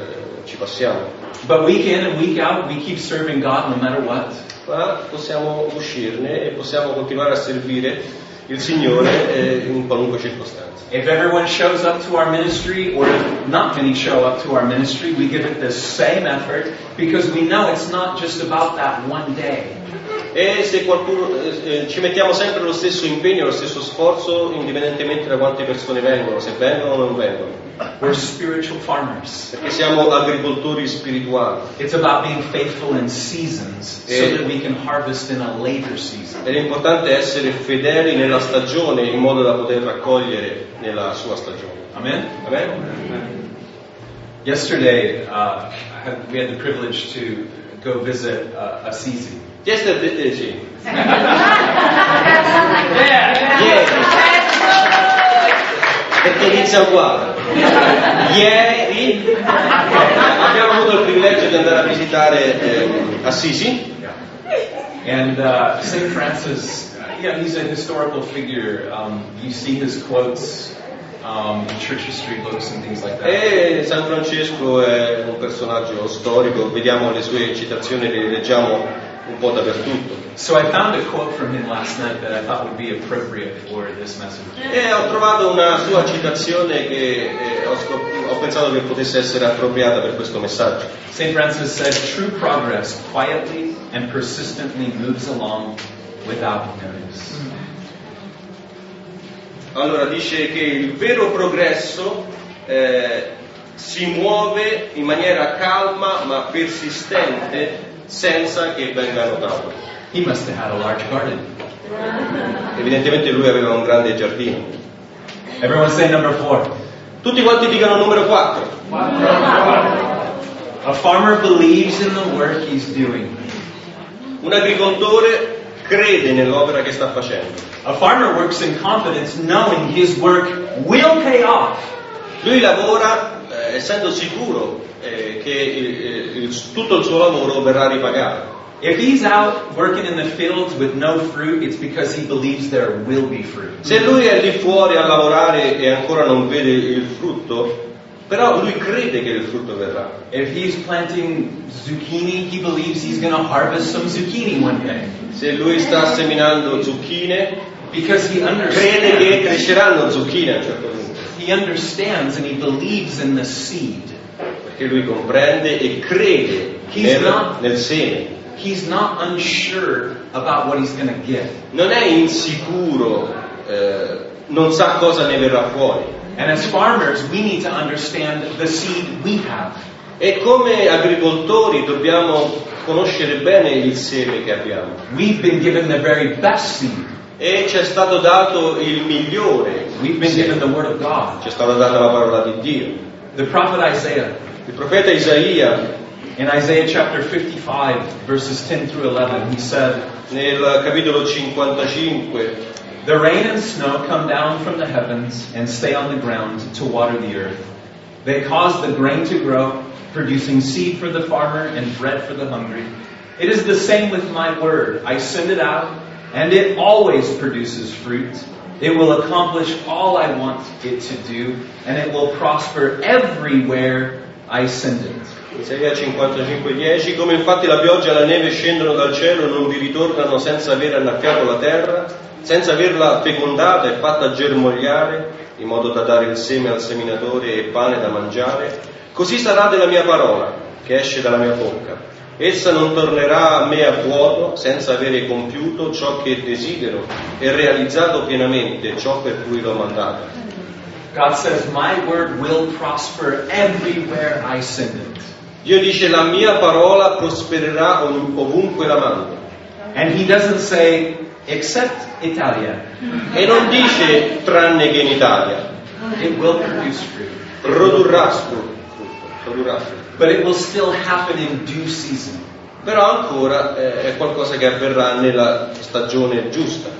ci passiamo. But week in and week out, we keep serving God no matter what. Ma possiamo uscirne e possiamo continuare a servire il Signore in qualunque circostanza. If everyone shows up to our ministry, or if not many show up to our ministry, we give it the same effort because we know it's not just about that one day. E se qualcuno eh, eh, ci mettiamo sempre lo stesso impegno, lo stesso sforzo, indipendentemente da quante persone vengono, se vengono o non vengono, We're spiritual farmers. perché siamo agricoltori spirituali. It's about being faithful in seasons so Eh. that we can harvest in a later season. Ed è importante essere fedeli nella stagione in modo da poter raccogliere nella sua stagione. Amen? Amen? Yesterday, uh, had- we had the privilege to go visit uh, Assisi. Yesterday, eh, sì. Perché inizia uguale. Ieri abbiamo avuto il privilegio di andare a visitare ehm, Assisi And uh, St. Francis, yeah, he's a historical figure. Um, you see his quotes um, in church history books and things like that. e San Francesco è un personaggio storico, vediamo le sue citazioni, le leggiamo un po' dappertutto. So I found a quote from him last night that I thought would be appropriate for this message. E ho trovato una sua citazione che eh, ho, scop- ho pensato che potesse essere appropriata per questo messaggio. St. Francis said, True progress quietly and persistently moves along without notice. Allora dice che il vero progresso eh, si muove in maniera calma ma persistente senza che venga notato. He must have had a large garden. Evidentemente lui aveva un grande giardino. Everyone say number four. Tutti quanti dicano numero 4. A farmer believes in the work he's doing. Un agricoltore crede nell'opera che sta facendo. A farmer works in confidence knowing his work will pay off. Lui lavora eh, essendo sicuro eh, che il- il- tutto il suo lavoro verrà ripagato. If he's out working in the fields with no fruit, it's because he believes there will be fruit. Se lui è lì fuori a lavorare e ancora non vede il frutto, però lui crede che il frutto verrà. If he's planting zucchini, he believes he's going to harvest some zucchini one day. Se lui sta seminando zucchine, Because he crede understands. che cresceranno zucchine a un certo punto, He understands and he believes in the seed. perché lui comprende e crede He's nel, not- nel seme. He's not unsure about what he's going to get. Non è insicuro eh, non sa cosa ne verrà fuori. And as farmers, we need to understand the seed we have. E come agricoltori dobbiamo conoscere bene il seme che abbiamo. We've been given the very best seed. E ci è stato dato il migliore. We've been given the Word of God. Ci è stata data la parola di Dio. The prophet Isaiah, Il profeta Isaia, in Isaiah chapter 55, verses 10 through 11, he said, nel capitolo 55, The rain and snow come down from the heavens and stay on the ground to water the earth. They cause the grain to grow, producing seed for the farmer and bread for the hungry. It is the same with my word. I send it out, and it always produces fruit. It will accomplish all I want it to do, and it will prosper everywhere I send it. Isaia 55:10 Come infatti la pioggia e la neve scendono dal cielo e non vi ritornano senza aver annaffiato la terra, senza averla fecondata e fatta germogliare, in modo da dare il seme al seminatore e pane da mangiare, così sarà della mia parola che esce dalla mia bocca. Essa non tornerà a me a vuoto senza avere compiuto ciò che desidero e realizzato pienamente ciò per cui l'ho mandata. God says, My word will prosper everywhere I send it. Dio dice la mia parola prospererà ov- ovunque la mando. And he doesn't say, except Italia. E non dice tranne che in Italia, It will produce fruit. produrrà frutto, produrrà frutto. But it will still happen in due season. Però ancora eh, è qualcosa che avverrà nella stagione giusta.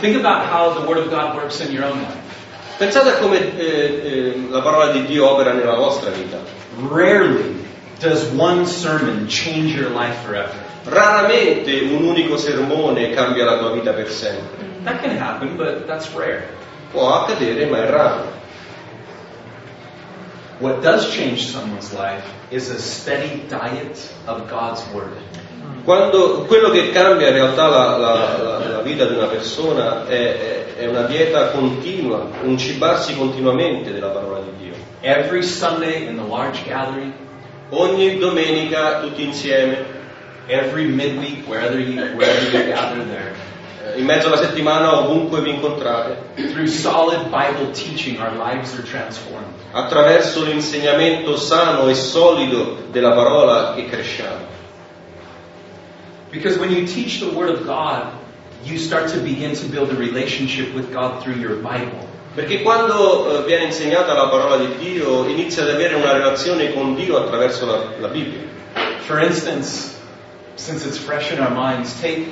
Think about how the Word of God works in your own life. Pensate a come eh, eh, la parola di Dio opera nella vostra vita. Rarely does one sermon change your life forever. Raramente un unico sermone cambia la tua vita per sempre. That can happen, but that's rare. Può accadere, ma è raro. What does change someone's life is a steady diet of God's Word. Quando, quello che cambia in realtà la, la- la- la vita di una persona è, è- è una dieta continua, un cibarsi continuamente della parola di Dio. Every Sunday in the large gathering, Ogni domenica tutti insieme, every midweek, wherever you, wherever you gather there, eh, in mezzo alla settimana, ovunque vi incontrate, through solid Bible teaching, our lives are transformed. Attraverso l'insegnamento sano e solido della parola che cresciamo. Because when you teach the Word of God, you start to begin to build a relationship with God through your Bible. Perché quando eh, viene insegnata la parola di Dio inizia ad avere una relazione con Dio attraverso la, la Bibbia. For instance, since it's fresh in our minds, take,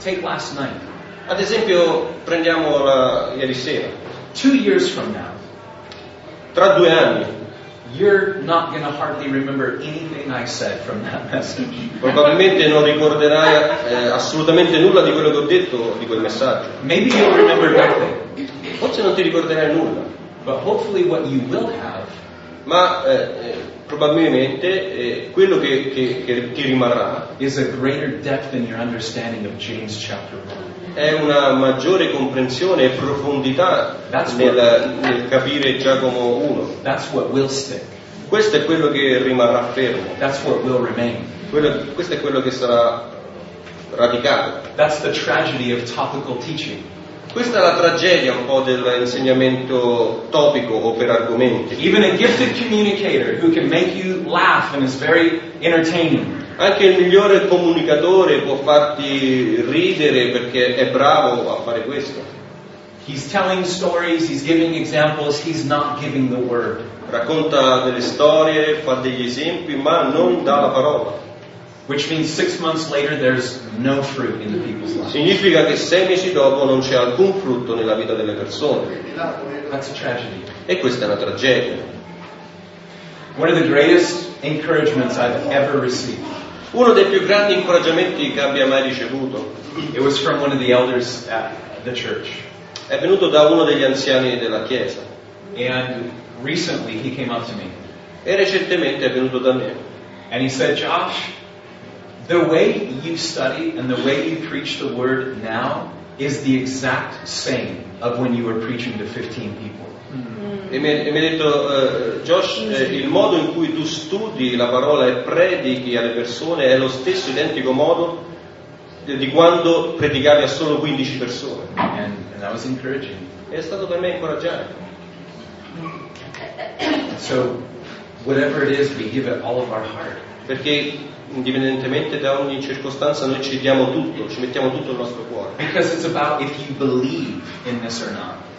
take last night. Ad esempio, prendiamo la, ieri sera, Two years from now, tra due anni, you're not going to hardly remember anything I said from that message. probabilmente non ricorderai eh, assolutamente nulla di quello che ho detto di quel messaggio. Maybe you'll remember nothing, Forse non ti ricorderai nulla, but hopefully what you will have ma eh, eh, probabilmente eh, quello che, che- che ti rimarrà is a greater depth in your understanding of James chapter 1. È una maggiore comprensione e profondità nel, nel capire Giacomo 1. That's what will stick. Questo è quello che rimarrà fermo. Quello- questo è quello che sarà radicato. Questa è la tragedia un po' dell'insegnamento topico o per argomenti. Even a gifted communicator who can make you laugh and is very entertaining Anche il migliore comunicatore può farti ridere perché è bravo a fare questo. He's telling stories, he's giving examples, he's not giving the word. Racconta delle storie, fa degli esempi, ma non dà la parola. Which means six months later, there's no fruit in the people's lives. Significa che sei mesi dopo non c'è alcun frutto nella vita delle persone. That's a tragedy. E questa è una tragedia. One of the greatest encouragements I've ever received. Uno dei più grandi incoraggiamenti che abbia mai ricevuto It was from one of the elders at the church. è venuto da uno degli anziani della Chiesa And recently he came up to me e recentemente è venuto da me and he said, Josh, the way you study and the way you preach the word now is the exact same of when you were preaching to 15 people. E mi, e mi ha detto eh, Josh eh, il modo in cui tu studi la parola e predichi alle persone è lo stesso identico modo di quando predicavi a solo 15 persone. And, and that was encouraging. È stato per me incoraggiante. So, whatever it is, we give it all of our heart. Perché indipendentemente da ogni circostanza noi ci diamo tutto, ci mettiamo tutto il nostro cuore. Because it's about if you believe in this or not.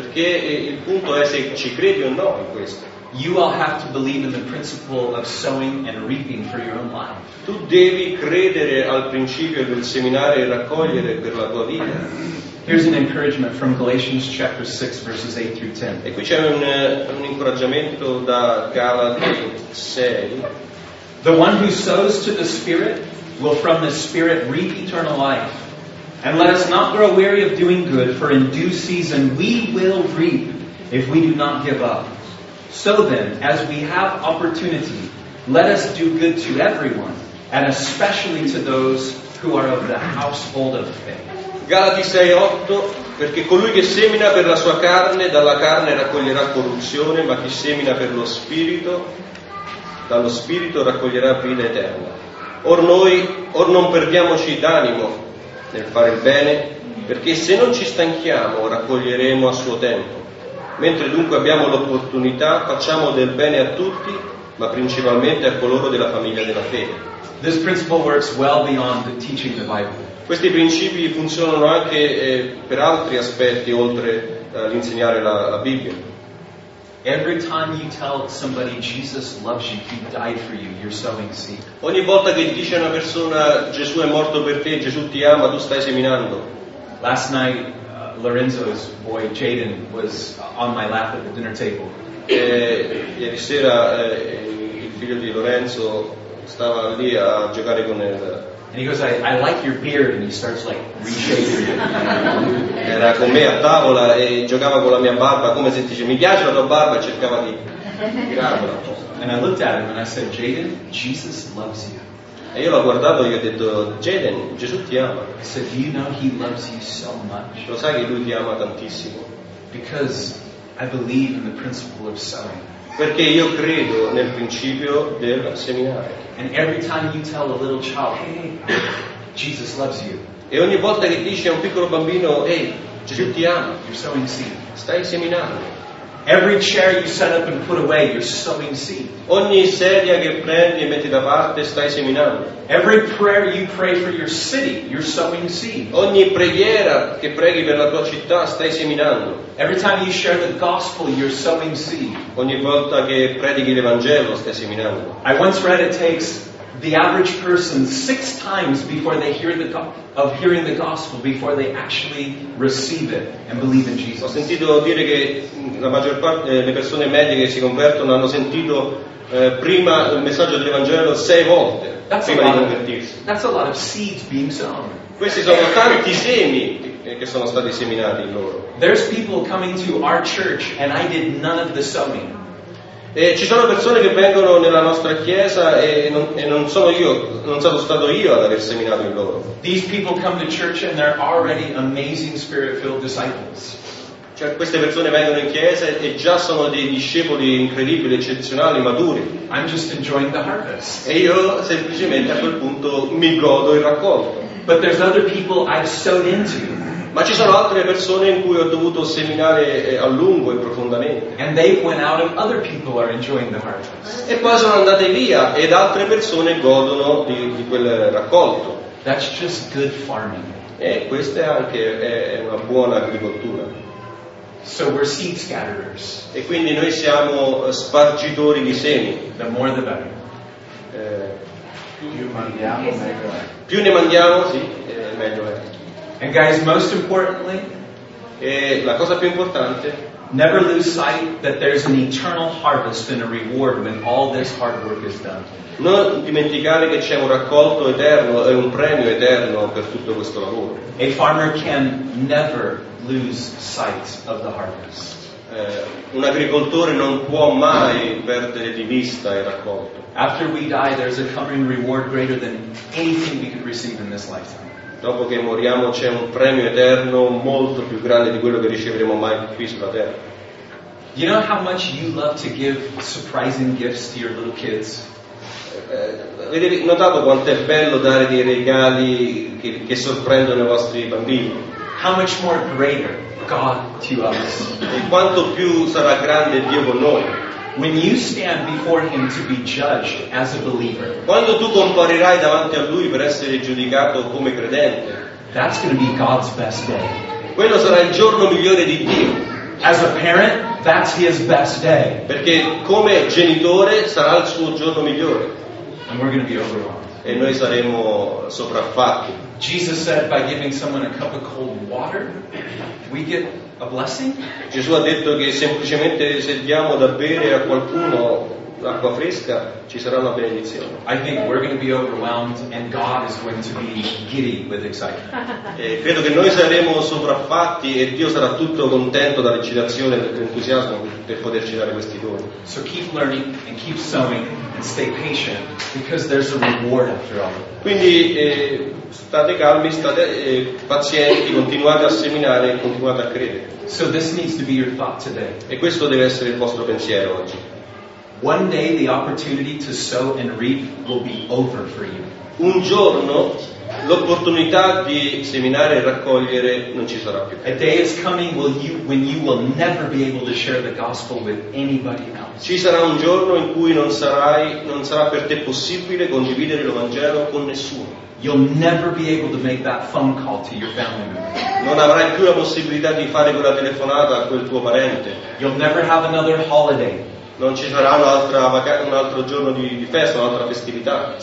Perché eh, il punto è se ci credi o no in questo. You all have to believe in the principle of sowing and reaping for your own life. Tu devi credere al principio del seminare e raccogliere per la tua vita. Here's an encouragement from Galatians chapter 6 verses 8 through 10. E qui c'è un, eh, un incoraggiamento da Galati 6. The one who sows to the Spirit will from the Spirit reap eternal life. And let us not grow weary of doing good, for in due season we will reap if we do not give up. So then, as we have opportunity, let us do good to everyone, and especially to those who are of the household of faith. Galati 6:8 perché colui che semina per la sua carne dalla carne raccoglierà corruzione, ma chi semina per lo spirito dallo spirito raccoglierà vita eterna. Or noi or non perdiamoci d'animo nel fare il bene, perché se non ci stanchiamo raccoglieremo a suo tempo. Mentre dunque abbiamo l'opportunità, facciamo del bene a tutti, ma principalmente a coloro della famiglia della fede. Well beyond the teaching the Bible. Questi principi funzionano anche eh, per altri aspetti oltre eh, l'insegnare la, la Bibbia. Every time you tell somebody Jesus loves you, He died for you, you're sowing seed. Ogni volta che dice a una persona Gesù è morto per te, Gesù ti ama, tu stai seminando. Last night, uh, Lorenzo's boy Jaden was on my lap at the dinner table. E ieri sera eh, il figlio di Lorenzo stava lì a giocare con il... And he goes, I, I like your beard, and he starts like reshaping it. Era con me a tavola e giocava con la mia barba come se dice mi piace la tua barba e cercava di tirarla. And I looked at him and I said, Jaden, Jesus loves you. E io l'ho guardato e gli ho detto Jaden, Gesù ti ama. I said, Do you know He loves you so much? Lo sai che lui ti ama tantissimo? Because I believe in the principle of sowing. Perché io credo nel principio del seminare. And every time you tell a little child, hey, Jesus loves you, E ogni volta che dici a un piccolo bambino, ehi, Gesù ti ama, you're sowing seed. stai seminando. Every chair you set up and put away, you're sowing seed. Ogni sedia che prendi e metti da parte, stai seminando. Every prayer you pray for your city, you're sowing seed. Ogni preghiera che preghi per la tua città, stai seminando. Every time you share the gospel, you're sowing seed. Ogni volta che predichi l'Evangelo, stai seminando. I once read it takes the average person six times before they hear the of hearing the gospel before they actually receive it and believe in Ho Jesus. sentito dire che la maggior parte delle persone medie che si convertono hanno sentito eh, prima il messaggio dell'Evangelo sei volte That's a, prima di lot of, that's a lot of seeds being sown. Questi sono tanti semi che- che sono stati seminati in loro. There's people coming to our church and I did none of the sowing. E ci sono persone che vengono nella nostra chiesa e non, e non sono io, non sono stato io ad aver seminato in loro. These people come to church and they're already amazing spirit-filled disciples. Cioè queste persone vengono in chiesa e già sono dei discepoli incredibili, eccezionali, maturi. I'm just enjoying the harvest. E io semplicemente a quel punto mi godo il raccolto. But there's other people I've sowed into Ma ci sono altre persone in cui ho dovuto seminare eh, a lungo e profondamente. and they went out and other people are enjoying the harvest. E poi sono andate via ed altre persone godono di, di quel raccolto. That's just good farming. E questa è anche è- è una buona agricoltura. So we're seed scatterers. E quindi noi siamo eh, spargitori di semi. The more the better. Eh, Più mandiamo meglio è. più ne mandiamo, sì, eh, meglio è. And guys, most importantly, E la cosa più importante never lose sight that there's an eternal harvest and a reward when all this hard work is done. Non dimenticare che c'è un raccolto eterno e un premio eterno per tutto questo lavoro. A farmer can never lose sight of the harvest. Eh, un agricoltore non può mai perdere di vista il raccolto. After we die, there's a coming reward greater than anything we could receive in this lifetime. Dopo che moriamo c'è un premio eterno molto più grande di quello che riceveremo mai qui sulla terra. You know how much you love to give surprising gifts to your little kids? Eh, avete notato quanto è bello dare dei regali che, che sorprendono i vostri bambini? How much more greater God to us. E quanto più sarà grande Dio con noi? When you stand before Him to be judged as a believer, Quando tu comparirai davanti a Lui per essere giudicato come credente, that's going to be God's best day. quello sarà il giorno migliore di Dio, As a parent, that's His best day. perché come genitore sarà il suo giorno migliore And we're going to be overwhelmed. e noi saremo sopraffatti. Jesus said by giving someone a cup of cold water, we get a blessing. Gesù ha detto che semplicemente se diamo da bere a qualcuno l'acqua fresca ci sarà una benedizione. I think we're going to be overwhelmed and God is going to be giddy with excitement. E credo che noi saremo sopraffatti e Dio sarà tutto contento dall'eccitazione e dall'entusiasmo per poterci dare questi doni. So keep learning and keep sowing and stay patient because there's a reward after all. Quindi eh, state calmi, state eh, pazienti, continuate a seminare e continuate a credere. So this needs to be your thought today. E questo deve essere il vostro pensiero oggi. One day the opportunity to sow and reap will be over for you. Un giorno l'opportunità di seminare e raccogliere non ci sarà più. A day is coming you, when you will never be able to share the gospel with anybody else. Ci sarà un giorno in cui non, sarai, non sarà per te possibile condividere il Vangelo con nessuno. You'll never be able to make that phone call to your family member. Non avrai più la possibilità di fare quella telefonata a quel tuo parente. You'll never have another holiday Non ci sarà vaca- un altro giorno di, di festa, un'altra festività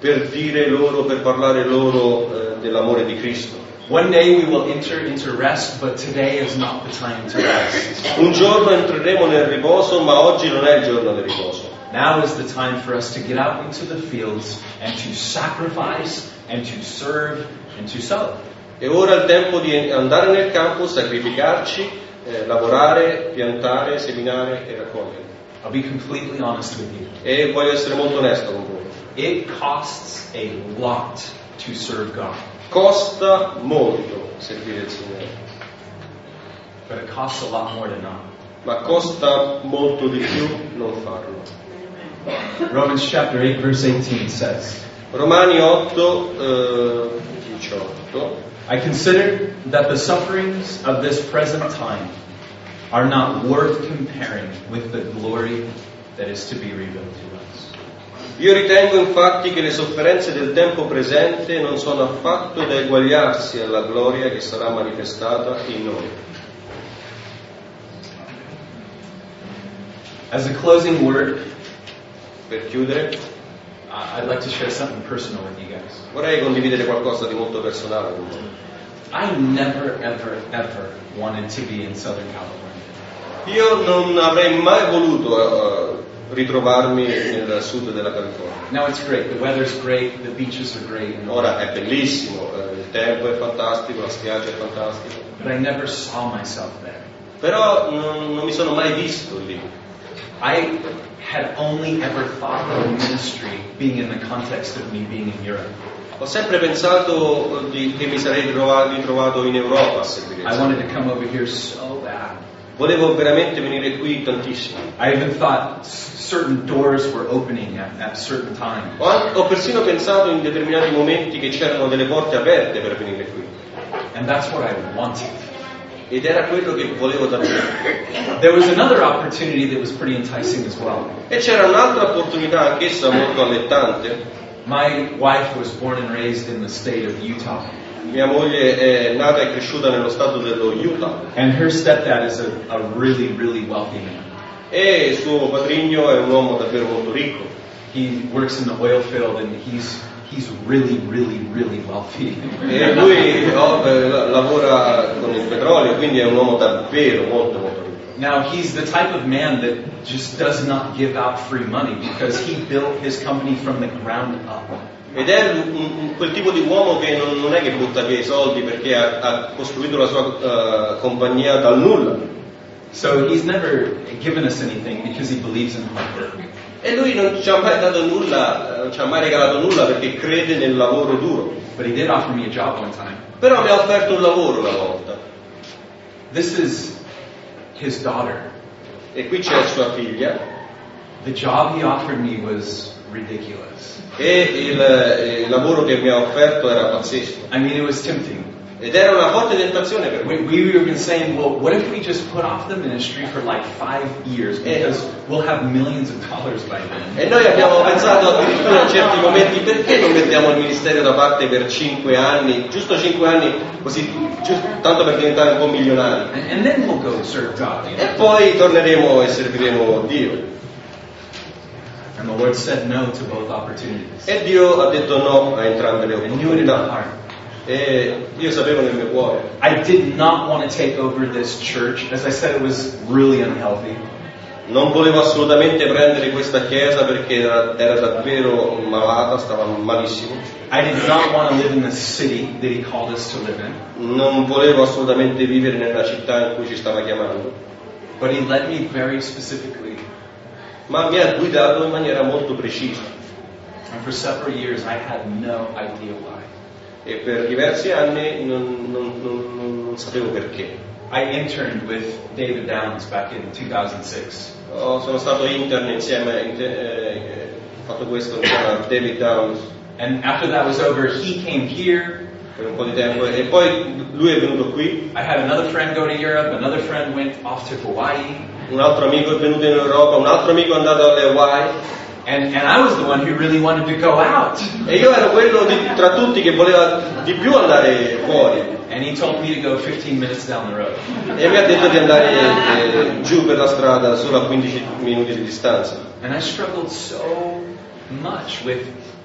per dire loro, per parlare loro eh, dell'amore di Cristo. One day we will enter into rest, but today is not the time to rest. Un giorno entreremo nel riposo, ma oggi non è il giorno del riposo. Now is the time for us to get out into the fields and to sacrifice and to serve and to sow. E ora è il tempo di andare nel campo, sacrificarci, eh, lavorare, piantare, seminare e raccogliere. I'll be completely honest with you. E voglio essere molto onesto con voi. It costs a lot to serve God, Costa molto servire il Signore, but it costs a lot more to not. ma costa molto di più non farlo. Romans chapter 8 verse 18 says, Romani 8, eh, 18. I consider that the sufferings of this present time are not worth comparing with the glory that is to be revealed to us. Io ritengo infatti che le sofferenze del tempo presente non sono affatto da eguagliarsi alla gloria che sarà manifestata in noi. As a closing word, Per chiudere, I'd like to share something personal with you guys. vorrei condividere qualcosa di molto personale con voi. I never, ever, ever wanted to be in Southern California. Io non avrei mai voluto eh, ritrovarmi nel sud della California. Now it's great. The weather's great. The beaches are great. Ora è bellissimo, eh, il tempo è fantastico, la spiaggia è fantastica, But I never saw myself there. però non, non mi sono mai visto lì. I had only ever thought of ministry being in the context of me being in Europe. Ho sempre pensato di- che mi sarei ritrovato, ritrovato in Europa a. I wanted to come over here so bad. Volevo veramente venire qui tantissimo. I even thought certain doors were opening at, at certain times. Ho, ho persino pensato in determinati momenti che c'erano delle porte aperte per venire qui. And that's what I wanted. Ed era quello che volevo davvero. There was another opportunity that was pretty enticing as well. E c'era un'altra opportunità, anch'essa molto allettante. My wife was born and raised in the state of Utah. Mia moglie è nata e cresciuta nello stato dello Utah And her stepdad is a, a really, really wealthy man. e suo padrigno è un uomo davvero molto ricco. He works in the oil field and he's, he's really, really, really wealthy. E lui oh, eh, lavora con il petrolio, quindi è un uomo davvero molto molto ricco. Now, he's the type of man that just does not give out free money because he built his company from the ground up. Ed è un- quel tipo di uomo che non, non è che butta via i soldi perché ha, ha costruito la sua eh, compagnia dal nulla. So he's never given us anything because he believes in hard work. E lui non ci ha mai dato nulla, eh, non ci ha mai regalato nulla perché crede nel lavoro duro. But he did offer me a job one time. Però mi ha offerto un lavoro una volta. This is his daughter. E qui c'è sua figlia The job he offered me was ridiculous. e il, eh, il lavoro che mi ha offerto era pazzesco. I mean, it was tempting. Ed era una forte tentazione per We, we were saying, well, what if we just put off the ministry for like five years because we'll have millions of dollars by then. E noi abbiamo pensato addirittura in certi momenti perché non mettiamo il ministero da parte per cinque anni, giusto cinque anni, così, giusto, tanto per diventare un po' milionari. And, and then we'll go serve God. you know? E poi torneremo e serviremo Dio. And the Lord said no to both opportunities. E Dio ha detto no a entrambe le opportunità. E io sapevo nel mio cuore. I did not want to take over this church. As I said, it was really unhealthy. Non volevo assolutamente prendere questa chiesa perché era, era davvero malata, stava malissimo. I did not want to live in the city that He called us to live in. Non volevo assolutamente vivere nella città in cui ci stava chiamando. But He led me very specifically. Ma mi ha guidato in maniera molto precisa. And for several years, I had no idea why. E per diversi anni non, non- non- non- sapevo perché. I interned with David Downs back in 2006. Oh, sono stato intern insieme, in- eh, ho fatto questo insieme a David Downs And after that was over, he came here. per un po' di tempo e poi lui è venuto qui, I had another friend go to Europe. Another friend went off to Hawaii. un altro amico è venuto in Europa, un altro amico è andato alle Hawaii And, and I was the one who really wanted to go out. e io ero quello di- tra tutti che voleva di più andare fuori And he told me to go 15 minutes down the road. e mi ha detto di andare eh, giù per la strada solo a 15 minuti di distanza. And I struggled so much with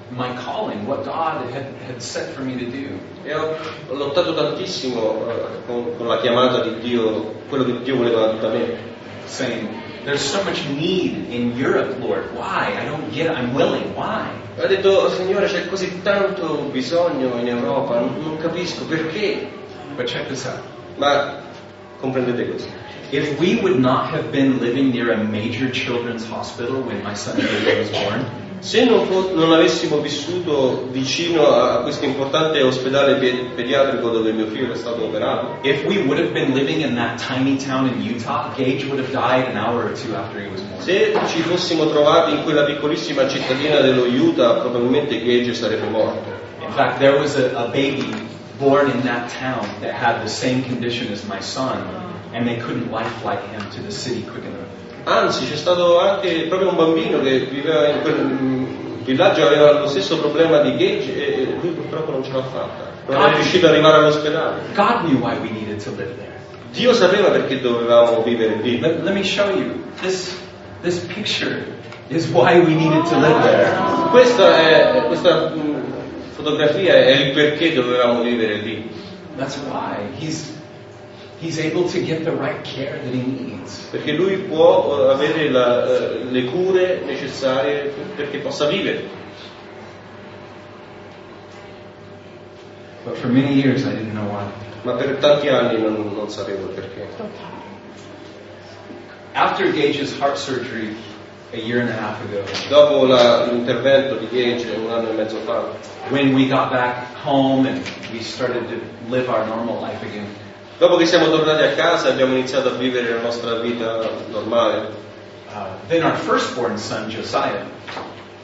my calling, what God had, had set for me to do. E ho, lottato tantissimo eh, con, con la chiamata di Dio, quello che Dio voleva da me. Saying, there's so much need in Europe, Lord. Why? I don't get it. I'm willing. Why? Ha detto, Signore, c'è così tanto bisogno in Europa, non, non capisco perché. But check this out. Ma comprendete così. If we would not have been living near a major children's hospital when my son David was born, Se non, non avessimo vissuto vicino a questo importante ospedale pe- pediatrico dove mio figlio è stato operato, if we would have been living in that tiny town in Utah, Gage would have died an hour or two after he was born. se ci fossimo trovati in quella piccolissima cittadina dello Utah, probabilmente Gage sarebbe morto. In fact, there was a, a baby born in that town that had the same condition as my son, and they couldn't life flight him to the city quick enough. Anzi, c'è stato anche proprio un bambino che viveva in quel villaggio, aveva lo stesso problema di Gage e lui purtroppo non ce l'ha fatta. Non è riuscito ad arrivare all'ospedale. God knew why we needed to live there. Dio sapeva perché dovevamo vivere lì. Let, let me show you. This, this picture is why we needed to live there. Questa, è, questa mm, fotografia è il perché dovevamo vivere lì. That's why. He's, he's able to get the right care that he needs. Perché lui può eh, avere la- eh, le cure necessarie perché possa vivere. But for many years, I didn't know why. Ma per tanti anni non, non sapevo il perché. After Gage's heart surgery a year and a half ago, Dopo la- l'intervento di Gage un anno e mezzo fa, when we got back home and we started to live our normal life again, dopo che siamo tornati a casa abbiamo iniziato a vivere la nostra vita normale, uh, then our firstborn son, Josiah,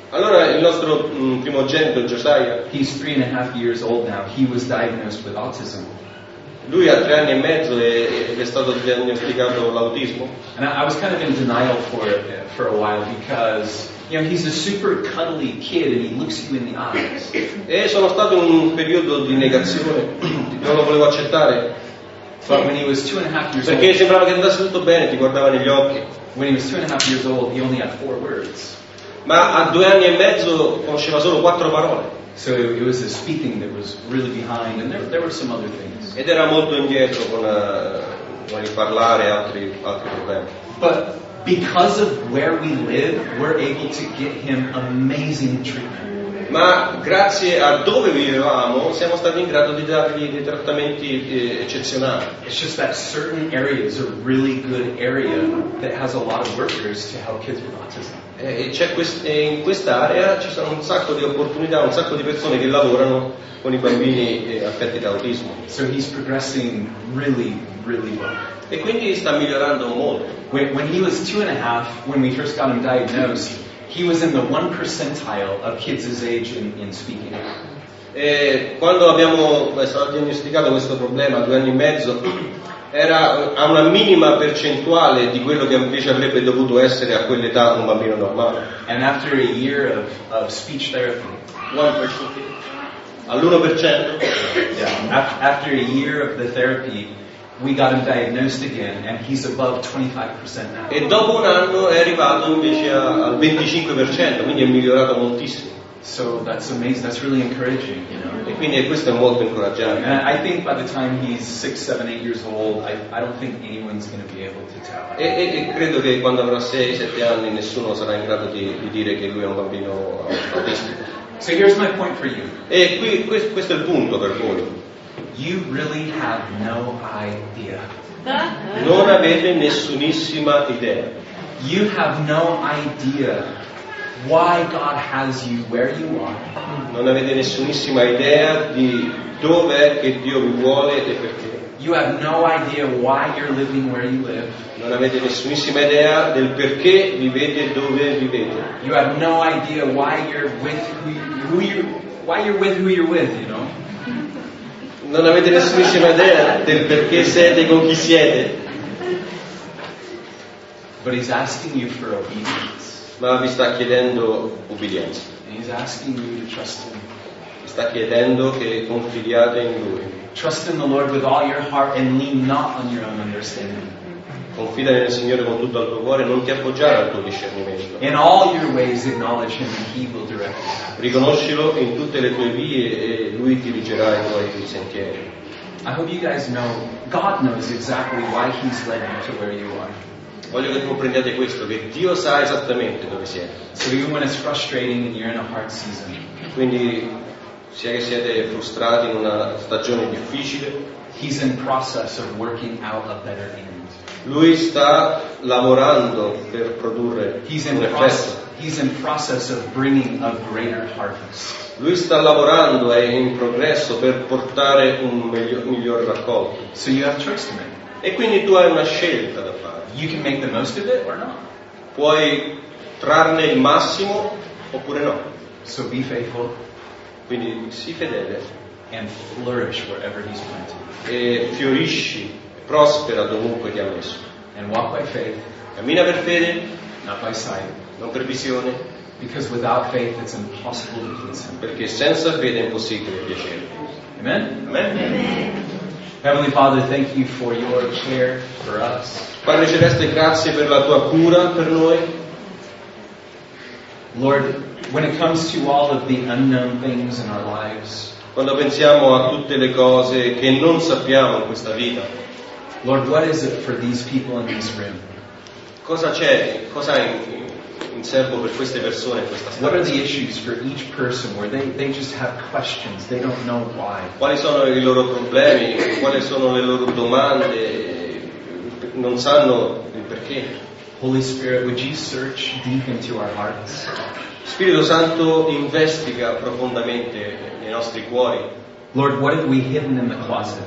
allora il nostro mm, primogenito Josiah, he's three and a half years old now, he was diagnosed with autism. lui ha tre anni e mezzo e- ed è stato diagnosticato l'autismo. And I, I was kind of in denial for it uh, for a while because, you know, he's a super cuddly kid and he looks you in the eyes. E sono stato in un periodo di negazione, non lo volevo accettare, But when he was two and a half years perché old, sembrava che andasse tutto bene, ti guardava negli occhi. when he was two and a half years old, he only had four words. Ma a due anni e mezzo conosceva solo quattro parole So it was his speaking that was really behind, and there, there were some other things. ed era molto indietro con, eh, con il parlare e altri, altri problemi. But because of where we live, we're able to get him amazing treatment. Ma grazie a dove vivevamo siamo stati in grado di dargli dei trattamenti eh, eccezionali. It's just that certain area is a really good area that has a lot of workers to help kids with autism. E c'è quest- e in quest'area ci sono un sacco di opportunità, un sacco di persone che lavorano con i bambini eh, affetti da autismo. So he's progressing really, really well. E quindi sta migliorando molto. When, when he was two and a half, when we first got him diagnosed, he was in the one percentile of kids his age in, in speaking. E quando abbiamo diagnosticato questo problema due anni e mezzo, era a una minima percentuale di quello che invece avrebbe dovuto essere a quell'età un bambino normale. And after a year of, of speech therapy, All'1%? yeah, af- after a year of the therapy, we got him diagnosed again, and he's above 25% now. E dopo un anno è arrivato invece a- al 25%, quindi è migliorato moltissimo. So that's amazing. That's really encouraging, you know. E quindi questo è molto incoraggiante. And I think by the time he's six, seven, eight years old, I, I don't think anyone's going to be able to tell. E, e- e credo che quando avrà 6-7 anni nessuno sarà in grado di, di dire che lui è un bambino autistico. So here's my point for you. E qui, que- questo è il punto per voi. You really have no idea. Non avete nessunissima idea. You have no idea why God has you where you are. Non avete nessunissima idea di dove che Dio vi vuole e perché. You have no idea why you're living where you live. Non avete nessunissima idea del perché vivete dove vivete. You have no idea why you're with who you, who you why you're with who you're with, you know. Non avete nessunissima idea del perché siete con chi siete. But he's asking you for obedience. Ma vi sta chiedendo ubbidienza. And he's asking you to trust him. Vi sta chiedendo che confidiate in Lui. Trust in the Lord with all your heart and lean not on your own understanding. Confida nel Signore con tutto il tuo cuore, non ti appoggiare al tuo discernimento. In all your ways acknowledge him and he will direct you. Riconoscilo in tutte le tue vie e Lui dirigerà i tuoi sentieri. I hope you guys know God knows exactly why he's led you to where you are. Voglio che comprendiate questo, che Dio sa esattamente dove siete. So even when it's frustrating and you're in a hard season, Quindi sia che siete frustrati in una stagione difficile, he's in process of working out a better end. Lui sta lavorando per produrre He's un in, effetto. process, he's in process of bringing a greater harvest. Lui sta lavorando, è in progresso per portare un meglio- miglior raccolto. So you have choice to make. E quindi tu hai una scelta da fare. You can make the most of it or not. Puoi trarne il massimo oppure no. So be faithful Quindi sii fedele and flourish wherever he's planted. e fiorisci, prospera dovunque ti ha messo. And walk by faith, Cammina per fede, not by sight. non per visione, Because without faith it's impossible to please him. perché senza fede è impossibile piacere. Amen? Amen. Heavenly Father, thank you for your care for us. Padre Celeste, grazie per la tua cura per noi. Lord, when it comes to all of the unknown things in our lives, Quando pensiamo a tutte le cose che non sappiamo in questa vita, Lord, what is it for these people in this room? cosa c'è, cosa è in, in serbo per queste persone in questa What are stanza? the issues for each person where they, they just have questions, they don't know why? Quali sono i loro problemi, quali sono le loro domande, non sanno il perché. Holy Spirit, would you search deep into our hearts? Spirito Santo investiga profondamente nei nostri cuori Lord, what have we hidden in the closet?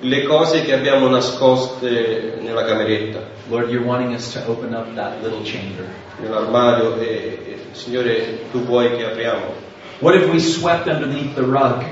Le cose che abbiamo nascoste nella cameretta, Lord, you're wanting us to open up that little chamber. nell'armadio e, e Signore tu vuoi che apriamo What have we swept underneath the rug?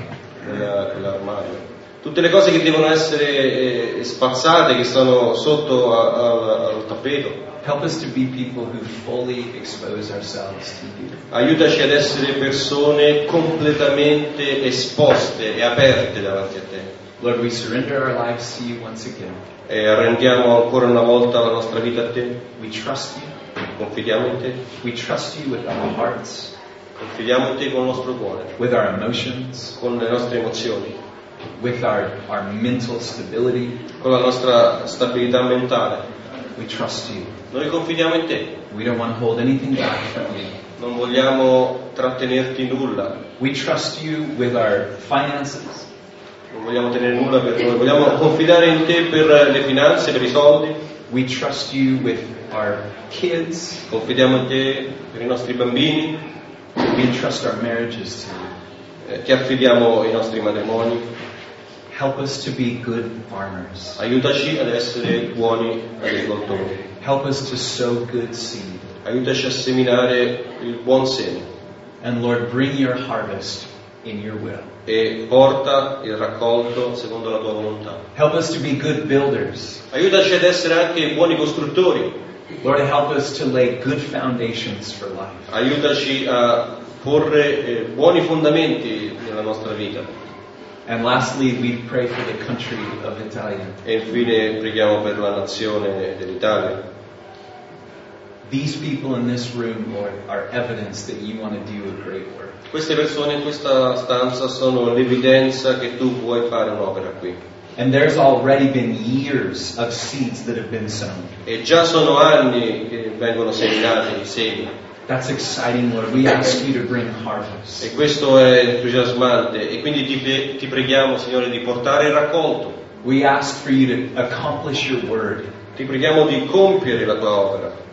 quell'armadio. Tutte le cose che devono essere eh, spazzate, che sono sotto a- a- al tappeto. Help us to be people who fully expose ourselves to you. Aiutaci ad essere persone completamente esposte e aperte davanti a te. Lord, we surrender our lives to you once again. E arrendiamo ancora una volta la nostra vita a te, We trust you. confidiamo in te, We trust you with our hearts, confidiamo in te con il nostro cuore, with our emotions, con le nostre emozioni, with our, our mental stability. con la nostra stabilità mentale. We trust you. Noi confidiamo in te, We don't want to hold anything back from you. non vogliamo trattenerti nulla, We trust you with our finances. Non vogliamo tenere nulla per noi, vogliamo confidare in te per le finanze, per i soldi, We trust you with our kids. Confidiamo in te per i nostri bambini, We entrust our marriages to you. eh, ti affidiamo i nostri matrimoni. Help us to be good farmers. Aiutaci ad essere buoni agricoltori. Help us to sow good seed. Aiutaci a seminare il buon seme And Lord, bring your harvest in your will. e porta il raccolto secondo la tua volontà. Help us to be good builders. Aiutaci ad essere anche buoni costruttori. Lord, help us to lay good foundations for life. Aiutaci a porre eh, buoni fondamenti nella nostra vita. And lastly, we pray for the country of Italia. E infine preghiamo per la nazione dell'Italia. These people in this room, Lord, are evidence that you want to do a great work. Queste persone in questa stanza sono l'evidenza che tu vuoi fare un'opera qui. And there's already been years of seeds that have been sown. E già sono anni che vengono seminati i semi. That's exciting, Lord. We ask you to bring harvest. E questo è entusiasmante. E quindi ti, ti preghiamo, Signore, di portare il raccolto. We ask for you to accomplish your word. Ti preghiamo di compiere la tua opera.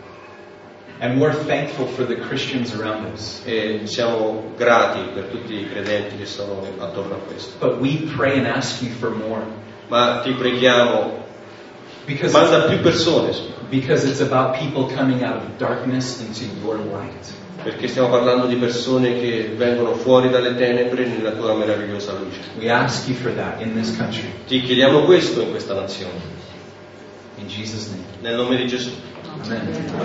And we're thankful for the Christians around us. E siamo grati per tutti i credenti che sono attorno a questo. But we pray and ask you for more. Ma ti preghiamo, Because manda più persone, because it's about people coming out of darkness into your light. perché stiamo parlando di persone che vengono fuori dalle tenebre nella tua meravigliosa luce. We ask you for that in this country. Ti chiediamo questo in questa nazione, In Jesus' name. nel nome di Gesù. Amen. Amen.